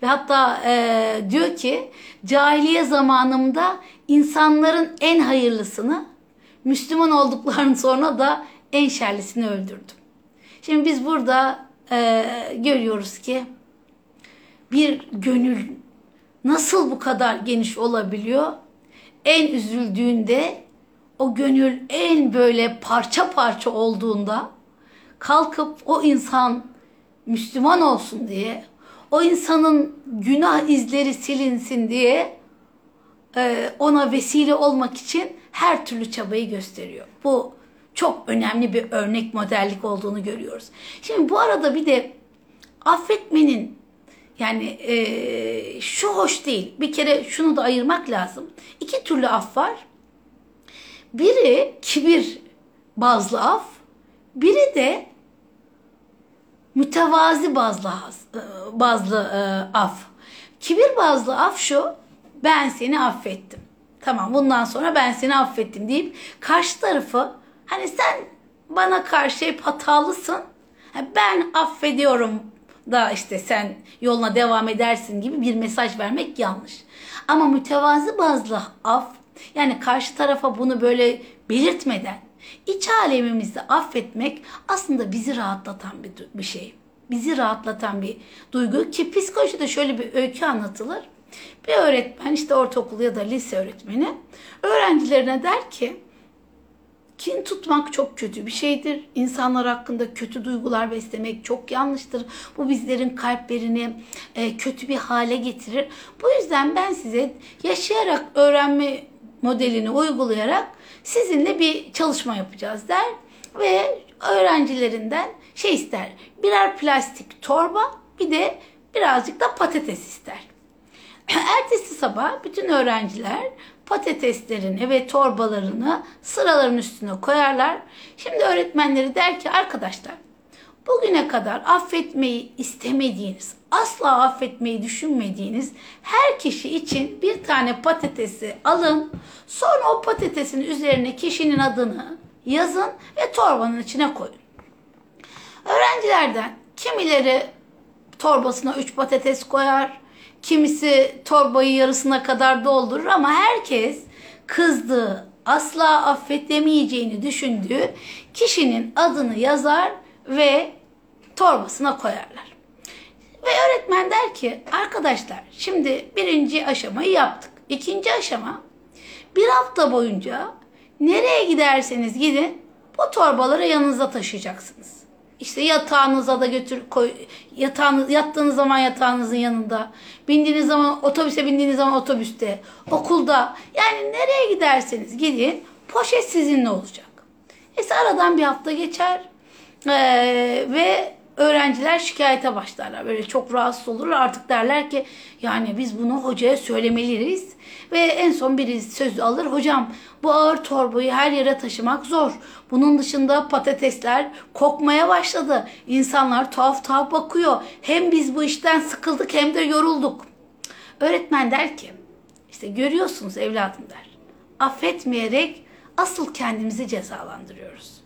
Ve hatta e, diyor ki cahiliye zamanımda insanların en hayırlısını Müslüman olduklarını sonra da en şerlisini öldürdüm. Şimdi biz burada e, görüyoruz ki bir gönül nasıl bu kadar geniş olabiliyor? En üzüldüğünde o gönül en böyle parça parça olduğunda kalkıp o insan Müslüman olsun diye, o insanın günah izleri silinsin diye e, ona vesile olmak için her türlü çabayı gösteriyor. Bu çok önemli bir örnek modellik olduğunu görüyoruz. Şimdi bu arada bir de affetmenin yani e, şu hoş değil. Bir kere şunu da ayırmak lazım. İki türlü af var. Biri kibir bazlı af, biri de mütevazi bazlı, bazlı e, af. Kibir bazlı af şu, ben seni affettim. Tamam bundan sonra ben seni affettim deyip karşı tarafı hani sen bana karşı hep hatalısın. Ben affediyorum da işte sen yoluna devam edersin gibi bir mesaj vermek yanlış. Ama mütevazı bazlı af yani karşı tarafa bunu böyle belirtmeden iç alemimizde affetmek aslında bizi rahatlatan bir, bir şey. Bizi rahatlatan bir duygu ki psikolojide şöyle bir öykü anlatılır. Bir öğretmen işte ortaokul ya da lise öğretmeni öğrencilerine der ki Kin tutmak çok kötü bir şeydir. İnsanlar hakkında kötü duygular beslemek çok yanlıştır. Bu bizlerin kalplerini e, kötü bir hale getirir. Bu yüzden ben size yaşayarak öğrenme modelini uygulayarak sizinle bir çalışma yapacağız der ve öğrencilerinden şey ister. Birer plastik torba bir de birazcık da patates ister. Ertesi sabah bütün öğrenciler patateslerini ve torbalarını sıraların üstüne koyarlar. Şimdi öğretmenleri der ki arkadaşlar bugüne kadar affetmeyi istemediğiniz, asla affetmeyi düşünmediğiniz her kişi için bir tane patatesi alın. Sonra o patatesin üzerine kişinin adını yazın ve torbanın içine koyun. Öğrencilerden kimileri torbasına 3 patates koyar, kimisi torbayı yarısına kadar doldurur ama herkes kızdığı, asla affedemeyeceğini düşündüğü kişinin adını yazar ve torbasına koyarlar. Ve öğretmen der ki arkadaşlar şimdi birinci aşamayı yaptık. İkinci aşama bir hafta boyunca nereye giderseniz gidin bu torbaları yanınıza taşıyacaksınız. İşte yatağınıza da götür koy yatağınız yattığınız zaman yatağınızın yanında, bindiğiniz zaman otobüse bindiğiniz zaman otobüste, okulda yani nereye giderseniz gidin poşet sizinle olacak. Neyse aradan bir hafta geçer ee, ve öğrenciler şikayete başlarlar. Böyle çok rahatsız olurlar. Artık derler ki yani biz bunu hocaya söylemeliyiz. Ve en son biri söz alır. Hocam bu ağır torbayı her yere taşımak zor. Bunun dışında patatesler kokmaya başladı. İnsanlar tuhaf tuhaf bakıyor. Hem biz bu işten sıkıldık hem de yorulduk. Öğretmen der ki işte görüyorsunuz evladım der. Affetmeyerek asıl kendimizi cezalandırıyoruz.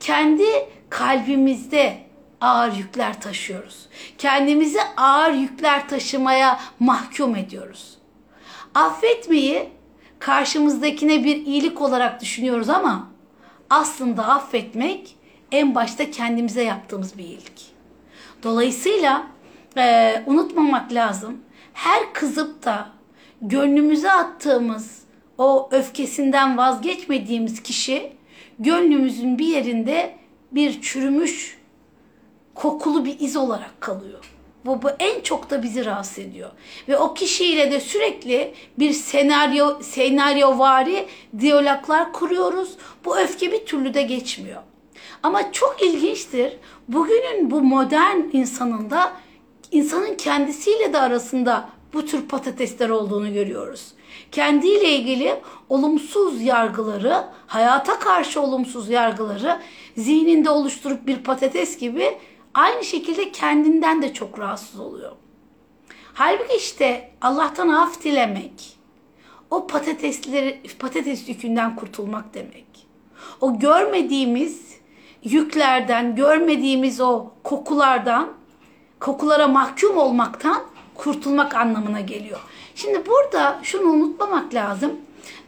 Kendi kalbimizde ağır yükler taşıyoruz. Kendimizi ağır yükler taşımaya mahkum ediyoruz. Affetmeyi karşımızdakine bir iyilik olarak düşünüyoruz ama aslında affetmek en başta kendimize yaptığımız bir iyilik. Dolayısıyla e, unutmamak lazım. Her kızıp da gönlümüze attığımız o öfkesinden vazgeçmediğimiz kişi gönlümüzün bir yerinde bir çürümüş kokulu bir iz olarak kalıyor. Bu, bu en çok da bizi rahatsız ediyor. Ve o kişiyle de sürekli bir senaryo senaryo vari diyaloglar kuruyoruz. Bu öfke bir türlü de geçmiyor. Ama çok ilginçtir. Bugünün bu modern insanında insanın kendisiyle de arasında bu tür patatesler olduğunu görüyoruz. Kendiyle ilgili olumsuz yargıları, hayata karşı olumsuz yargıları zihninde oluşturup bir patates gibi aynı şekilde kendinden de çok rahatsız oluyor. Halbuki işte Allah'tan af dilemek, o patatesleri, patates yükünden kurtulmak demek. O görmediğimiz yüklerden, görmediğimiz o kokulardan, kokulara mahkum olmaktan kurtulmak anlamına geliyor. Şimdi burada şunu unutmamak lazım.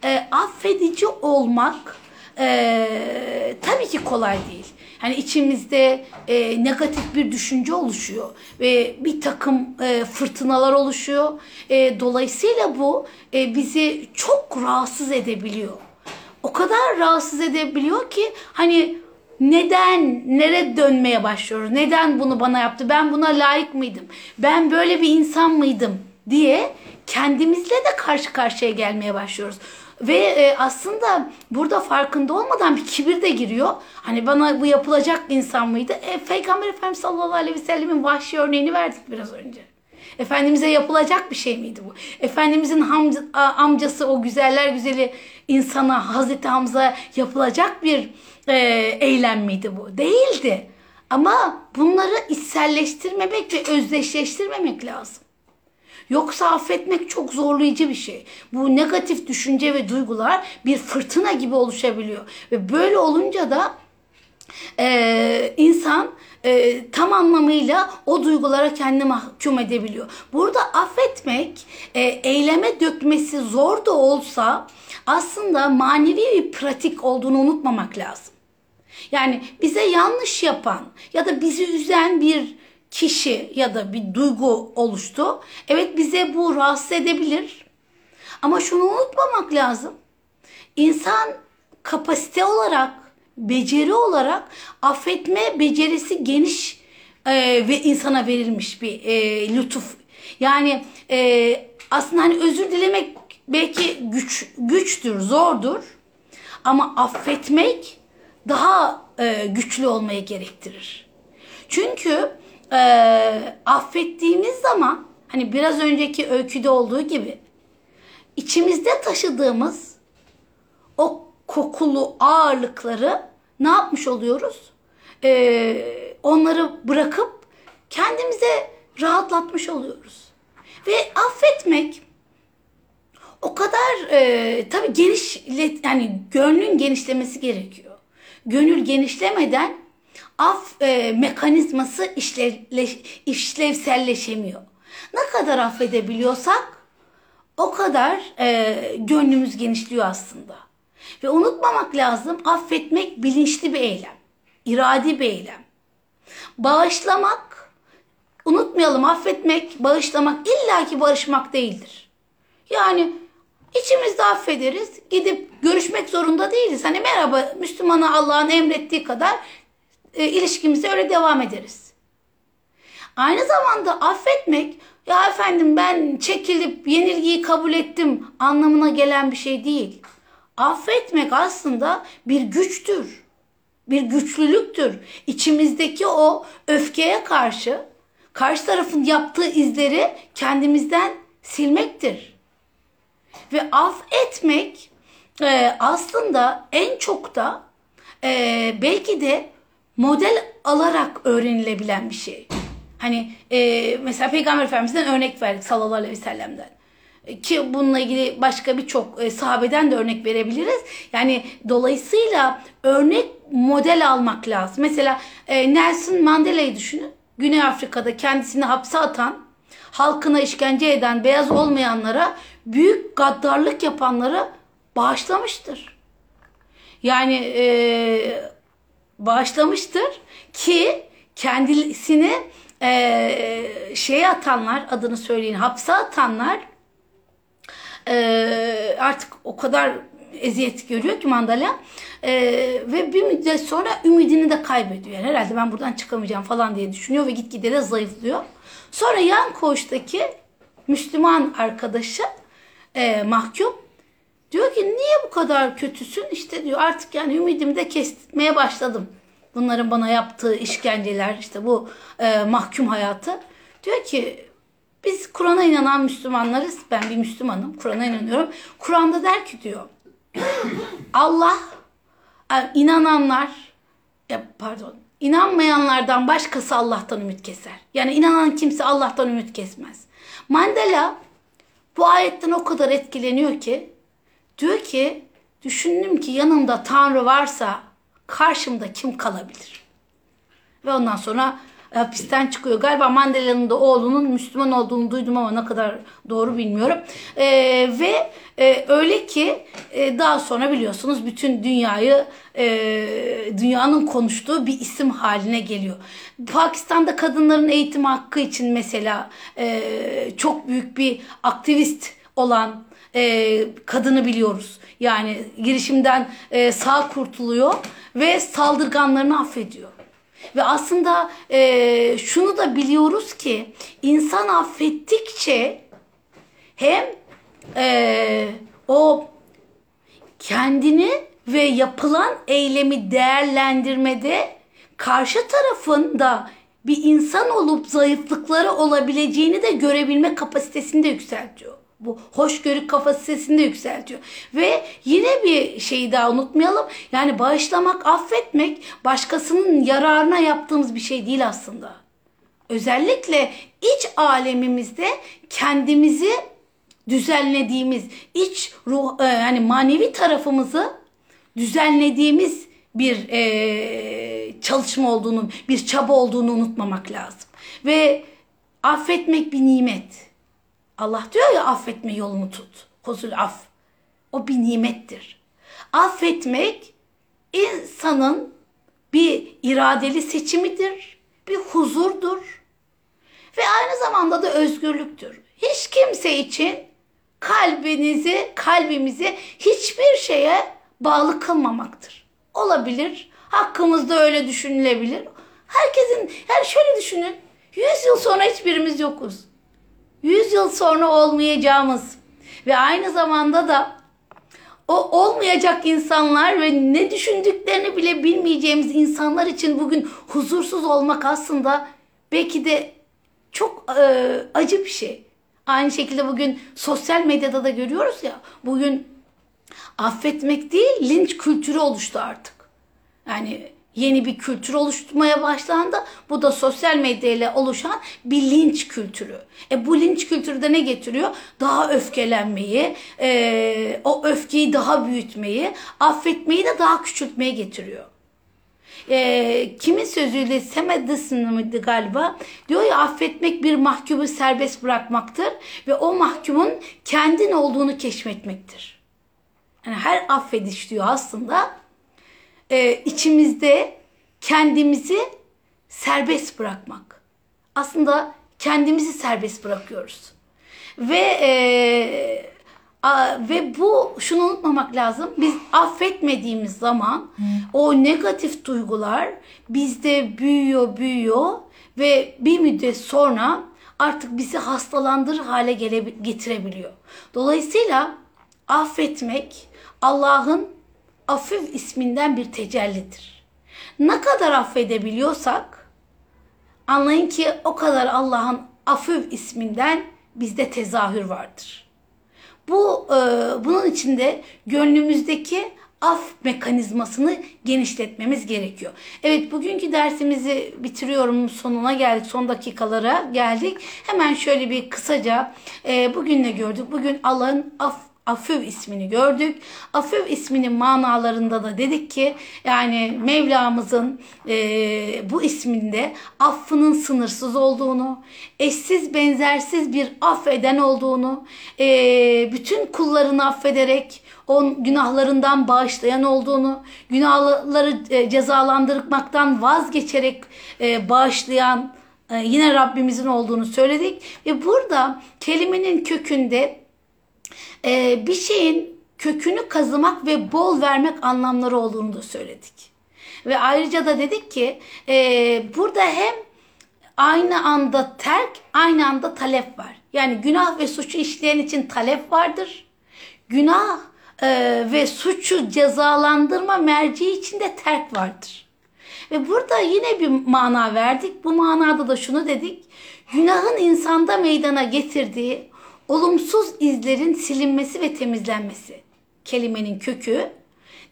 E, affedici olmak e, tabii ki kolay değil. Hani içimizde e, negatif bir düşünce oluşuyor ve bir takım e, fırtınalar oluşuyor. E, dolayısıyla bu e, bizi çok rahatsız edebiliyor. O kadar rahatsız edebiliyor ki hani neden, nere dönmeye başlıyoruz? Neden bunu bana yaptı? Ben buna layık mıydım? Ben böyle bir insan mıydım? diye kendimizle de karşı karşıya gelmeye başlıyoruz. Ve e, aslında burada farkında olmadan bir kibir de giriyor. Hani bana bu yapılacak insan mıydı? E, Peygamber Efendimiz sallallahu aleyhi ve sellemin vahşi örneğini verdik biraz önce. Efendimiz'e yapılacak bir şey miydi bu? Efendimiz'in hamca, amcası o güzeller güzeli insana Hazreti Hamza yapılacak bir e, eylem miydi bu? Değildi. Ama bunları içselleştirmemek ve özdeşleştirmemek lazım. Yoksa affetmek çok zorlayıcı bir şey. Bu negatif düşünce ve duygular bir fırtına gibi oluşabiliyor. Ve böyle olunca da e, insan e, tam anlamıyla o duygulara kendini mahkum edebiliyor. Burada affetmek e, eyleme dökmesi zor da olsa aslında manevi bir pratik olduğunu unutmamak lazım. Yani bize yanlış yapan ya da bizi üzen bir kişi ya da bir duygu oluştu. Evet bize bu rahatsız edebilir. Ama şunu unutmamak lazım. İnsan kapasite olarak, beceri olarak affetme becerisi geniş e, ve insana verilmiş bir e, lütuf. Yani e, aslında hani özür dilemek belki güç güçtür, zordur. Ama affetmek daha e, güçlü olmayı gerektirir. Çünkü e, affettiğimiz zaman hani biraz önceki öyküde olduğu gibi içimizde taşıdığımız o kokulu ağırlıkları ne yapmış oluyoruz? Ee, onları bırakıp kendimize rahatlatmış oluyoruz. Ve affetmek o kadar e, tabii geniş yani gönlün genişlemesi gerekiyor. Gönül genişlemeden af e, mekanizması işlevleş, işlevselleşemiyor. Ne kadar affedebiliyorsak o kadar e, gönlümüz genişliyor aslında. Ve unutmamak lazım affetmek bilinçli bir eylem. iradi bir eylem. Bağışlamak, unutmayalım affetmek, bağışlamak illaki barışmak değildir. Yani içimizde affederiz, gidip görüşmek zorunda değiliz. Hani merhaba Müslümana Allah'ın emrettiği kadar e, ilişkimize öyle devam ederiz. Aynı zamanda affetmek ya efendim ben çekilip yenilgiyi kabul ettim anlamına gelen bir şey değil. Affetmek aslında bir güçtür. Bir güçlülüktür. İçimizdeki o öfkeye karşı karşı tarafın yaptığı izleri kendimizden silmektir. Ve affetmek e, aslında en çok da e, belki de model alarak öğrenilebilen bir şey. Hani e, mesela Peygamber Efendimiz'den örnek verdik sallallahu aleyhi ve sellem'den. E, ki bununla ilgili başka birçok e, sahabeden de örnek verebiliriz. Yani dolayısıyla örnek model almak lazım. Mesela e, Nelson Mandela'yı düşünün. Güney Afrika'da kendisini hapse atan, halkına işkence eden, beyaz olmayanlara, büyük gaddarlık yapanlara bağışlamıştır. Yani e, bağışlamıştır ki kendisini e, şeye atanlar adını söyleyin hapse atanlar e, artık o kadar eziyet görüyor ki Mandala e, ve bir müddet sonra ümidini de kaybediyor. Yani herhalde ben buradan çıkamayacağım falan diye düşünüyor ve gitgide de zayıflıyor. Sonra yan koğuştaki Müslüman arkadaşı e, mahkum diyor ki niye bu kadar kötüsün? İşte diyor artık yani ümidimi de kesmeye başladım. Bunların bana yaptığı işkenceler, işte bu e, mahkum hayatı. Diyor ki biz Kur'an'a inanan Müslümanlarız. Ben bir Müslümanım. Kur'an'a inanıyorum. Kur'an'da der ki diyor. Allah e, inananlar ya pardon inanmayanlardan başkası Allah'tan ümit keser. Yani inanan kimse Allah'tan ümit kesmez. Mandela bu ayetten o kadar etkileniyor ki diyor ki düşündüm ki yanımda Tanrı varsa karşımda kim kalabilir? Ve ondan sonra hapisten çıkıyor. Galiba Mandela'nın da oğlunun Müslüman olduğunu duydum ama ne kadar doğru bilmiyorum. E, ve e, öyle ki e, daha sonra biliyorsunuz bütün dünyayı e, dünyanın konuştuğu bir isim haline geliyor. Pakistan'da kadınların eğitim hakkı için mesela e, çok büyük bir aktivist olan e, kadını biliyoruz. Yani girişimden e, sağ kurtuluyor ve saldırganlarını affediyor. Ve aslında e, şunu da biliyoruz ki insan affettikçe hem e, o kendini ve yapılan eylemi değerlendirmede karşı tarafın da bir insan olup zayıflıkları olabileceğini de görebilme kapasitesini de yükseltiyor bu hoşgörü kapasitesini de yükseltiyor. Ve yine bir şeyi daha unutmayalım. Yani bağışlamak, affetmek başkasının yararına yaptığımız bir şey değil aslında. Özellikle iç alemimizde kendimizi düzenlediğimiz, iç ruh, e, yani manevi tarafımızı düzenlediğimiz bir e, çalışma olduğunu, bir çaba olduğunu unutmamak lazım. Ve affetmek bir nimet. Allah diyor ya affetme yolunu tut. Huzul af. O bir nimettir. Affetmek insanın bir iradeli seçimidir, bir huzurdur ve aynı zamanda da özgürlüktür. Hiç kimse için kalbinizi, kalbimizi hiçbir şeye bağlı kılmamaktır. Olabilir, hakkımızda öyle düşünülebilir. Herkesin, yani şöyle düşünün, 100 yıl sonra hiçbirimiz yokuz. 100 yıl sonra olmayacağımız ve aynı zamanda da o olmayacak insanlar ve ne düşündüklerini bile bilmeyeceğimiz insanlar için bugün huzursuz olmak aslında belki de çok e, acı bir şey. Aynı şekilde bugün sosyal medyada da görüyoruz ya bugün affetmek değil linç kültürü oluştu artık. Yani yeni bir kültür oluşturmaya başlandı. Bu da sosyal medyayla oluşan bir linç kültürü. E bu linç kültürü de ne getiriyor? Daha öfkelenmeyi, e, o öfkeyi daha büyütmeyi, affetmeyi de daha küçültmeye getiriyor. E, kimin sözüyle Sam Edison'ın galiba diyor ya affetmek bir mahkumu serbest bırakmaktır ve o mahkumun kendin olduğunu keşfetmektir. Yani her affediş diyor aslında e, içimizde kendimizi serbest bırakmak. Aslında kendimizi serbest bırakıyoruz. Ve e, a, ve bu şunu unutmamak lazım. Biz affetmediğimiz zaman o negatif duygular bizde büyüyor, büyüyor ve bir müddet sonra artık bizi hastalandırır hale gele, getirebiliyor. Dolayısıyla affetmek Allah'ın Afif isminden bir tecellidir. Ne kadar affedebiliyorsak anlayın ki o kadar Allah'ın Afif isminden bizde tezahür vardır. Bu e, bunun içinde gönlümüzdeki af mekanizmasını genişletmemiz gerekiyor. Evet bugünkü dersimizi bitiriyorum. Sonuna geldik. Son dakikalara geldik. Hemen şöyle bir kısaca e, bugün ne gördük? Bugün Allah'ın af Afüv ismini gördük. Afüv isminin manalarında da dedik ki yani Mevlamızın e, bu isminde affının sınırsız olduğunu, eşsiz benzersiz bir affeden olduğunu, e, bütün kullarını affederek on günahlarından bağışlayan olduğunu, günahları e, cezalandırmaktan vazgeçerek e, bağışlayan e, yine Rabbimizin olduğunu söyledik. Ve burada kelimenin kökünde e, bir şeyin kökünü kazımak ve bol vermek anlamları olduğunu da söyledik. Ve ayrıca da dedik ki e, burada hem aynı anda terk, aynı anda talep var. Yani günah ve suçu işleyen için talep vardır. Günah e, ve suçu cezalandırma merci için de terk vardır. Ve burada yine bir mana verdik. Bu manada da şunu dedik. Günahın insanda meydana getirdiği olumsuz izlerin silinmesi ve temizlenmesi. Kelimenin kökü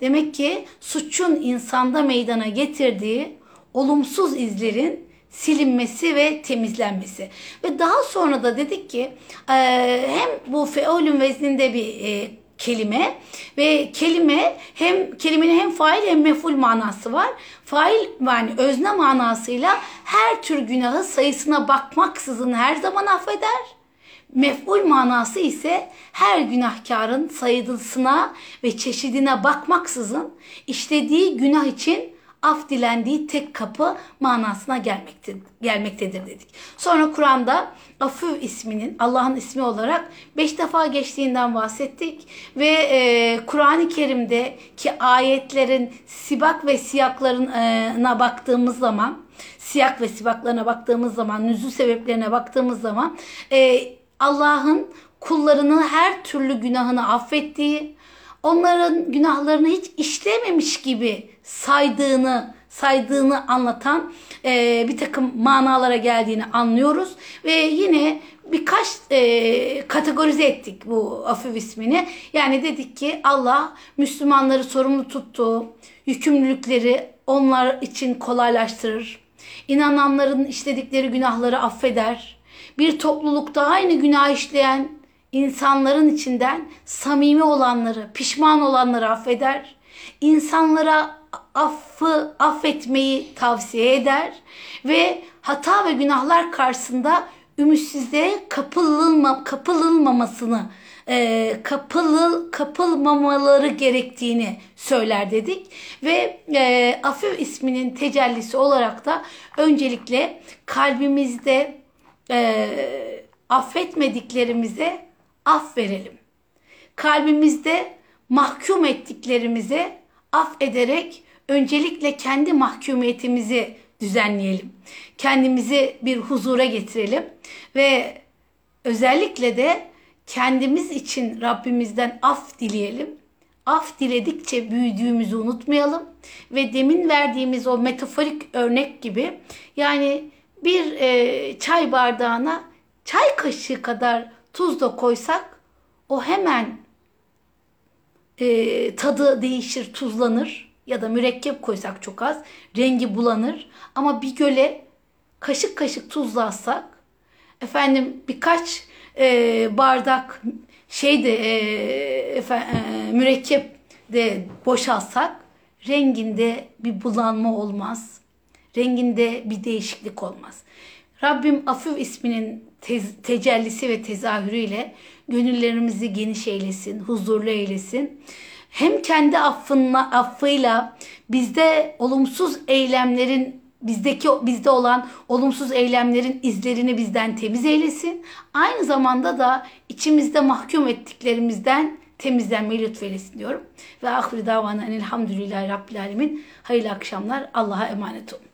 demek ki suçun insanda meydana getirdiği olumsuz izlerin silinmesi ve temizlenmesi. Ve daha sonra da dedik ki hem bu feolün vezninde bir kelime ve kelime hem kelimenin hem fail hem meful manası var. Fail yani özne manasıyla her tür günahı sayısına bakmaksızın her zaman affeder Mef'ul manası ise her günahkarın sayıdısına ve çeşidine bakmaksızın işlediği günah için af dilendiği tek kapı manasına gelmektedir, gelmektedir dedik. Sonra Kur'an'da Afü isminin Allah'ın ismi olarak beş defa geçtiğinden bahsettik ve e, Kur'an-ı Kerim'deki ayetlerin sibak ve siyaklarına baktığımız zaman siyak ve sibaklarına baktığımız zaman, nüzul sebeplerine baktığımız zaman e, Allah'ın kullarını her türlü günahını affettiği, onların günahlarını hiç işlememiş gibi saydığını saydığını anlatan e, bir takım manalara geldiğini anlıyoruz ve yine birkaç e, kategorize ettik bu afif ismini. Yani dedik ki Allah Müslümanları sorumlu tuttuğu yükümlülükleri onlar için kolaylaştırır. İnananların işledikleri günahları affeder bir toplulukta aynı günah işleyen insanların içinden samimi olanları, pişman olanları affeder. İnsanlara affı affetmeyi tavsiye eder ve hata ve günahlar karşısında ümitsizliğe kapılılma, kapılılmamasını e, kapılı kapılmamaları gerektiğini söyler dedik ve e, Afif isminin tecellisi olarak da öncelikle kalbimizde e, affetmediklerimize af verelim. Kalbimizde mahkum ettiklerimize af ederek öncelikle kendi mahkumiyetimizi düzenleyelim. Kendimizi bir huzura getirelim ve özellikle de kendimiz için Rabbimizden af dileyelim. Af diledikçe büyüdüğümüzü unutmayalım ve demin verdiğimiz o metaforik örnek gibi yani bir e, çay bardağına çay kaşığı kadar tuz da koysak o hemen e, tadı değişir, tuzlanır ya da mürekkep koysak çok az rengi bulanır. Ama bir göle kaşık kaşık tuzlarsak efendim birkaç e, bardak şey de e, efendim, e, mürekkep de boşalsak renginde bir bulanma olmaz. Renginde bir değişiklik olmaz. Rabbim Afif isminin tez, tecellisi ve tezahürüyle gönüllerimizi geniş eylesin, huzurlu eylesin. Hem kendi affınla, affıyla bizde olumsuz eylemlerin bizdeki bizde olan olumsuz eylemlerin izlerini bizden temiz eylesin. Aynı zamanda da içimizde mahkum ettiklerimizden temizlenmeyi lütfeylesin diyorum. Ve ahri davana enelhamdülillahi rabbil alemin. Hayırlı akşamlar. Allah'a emanet olun.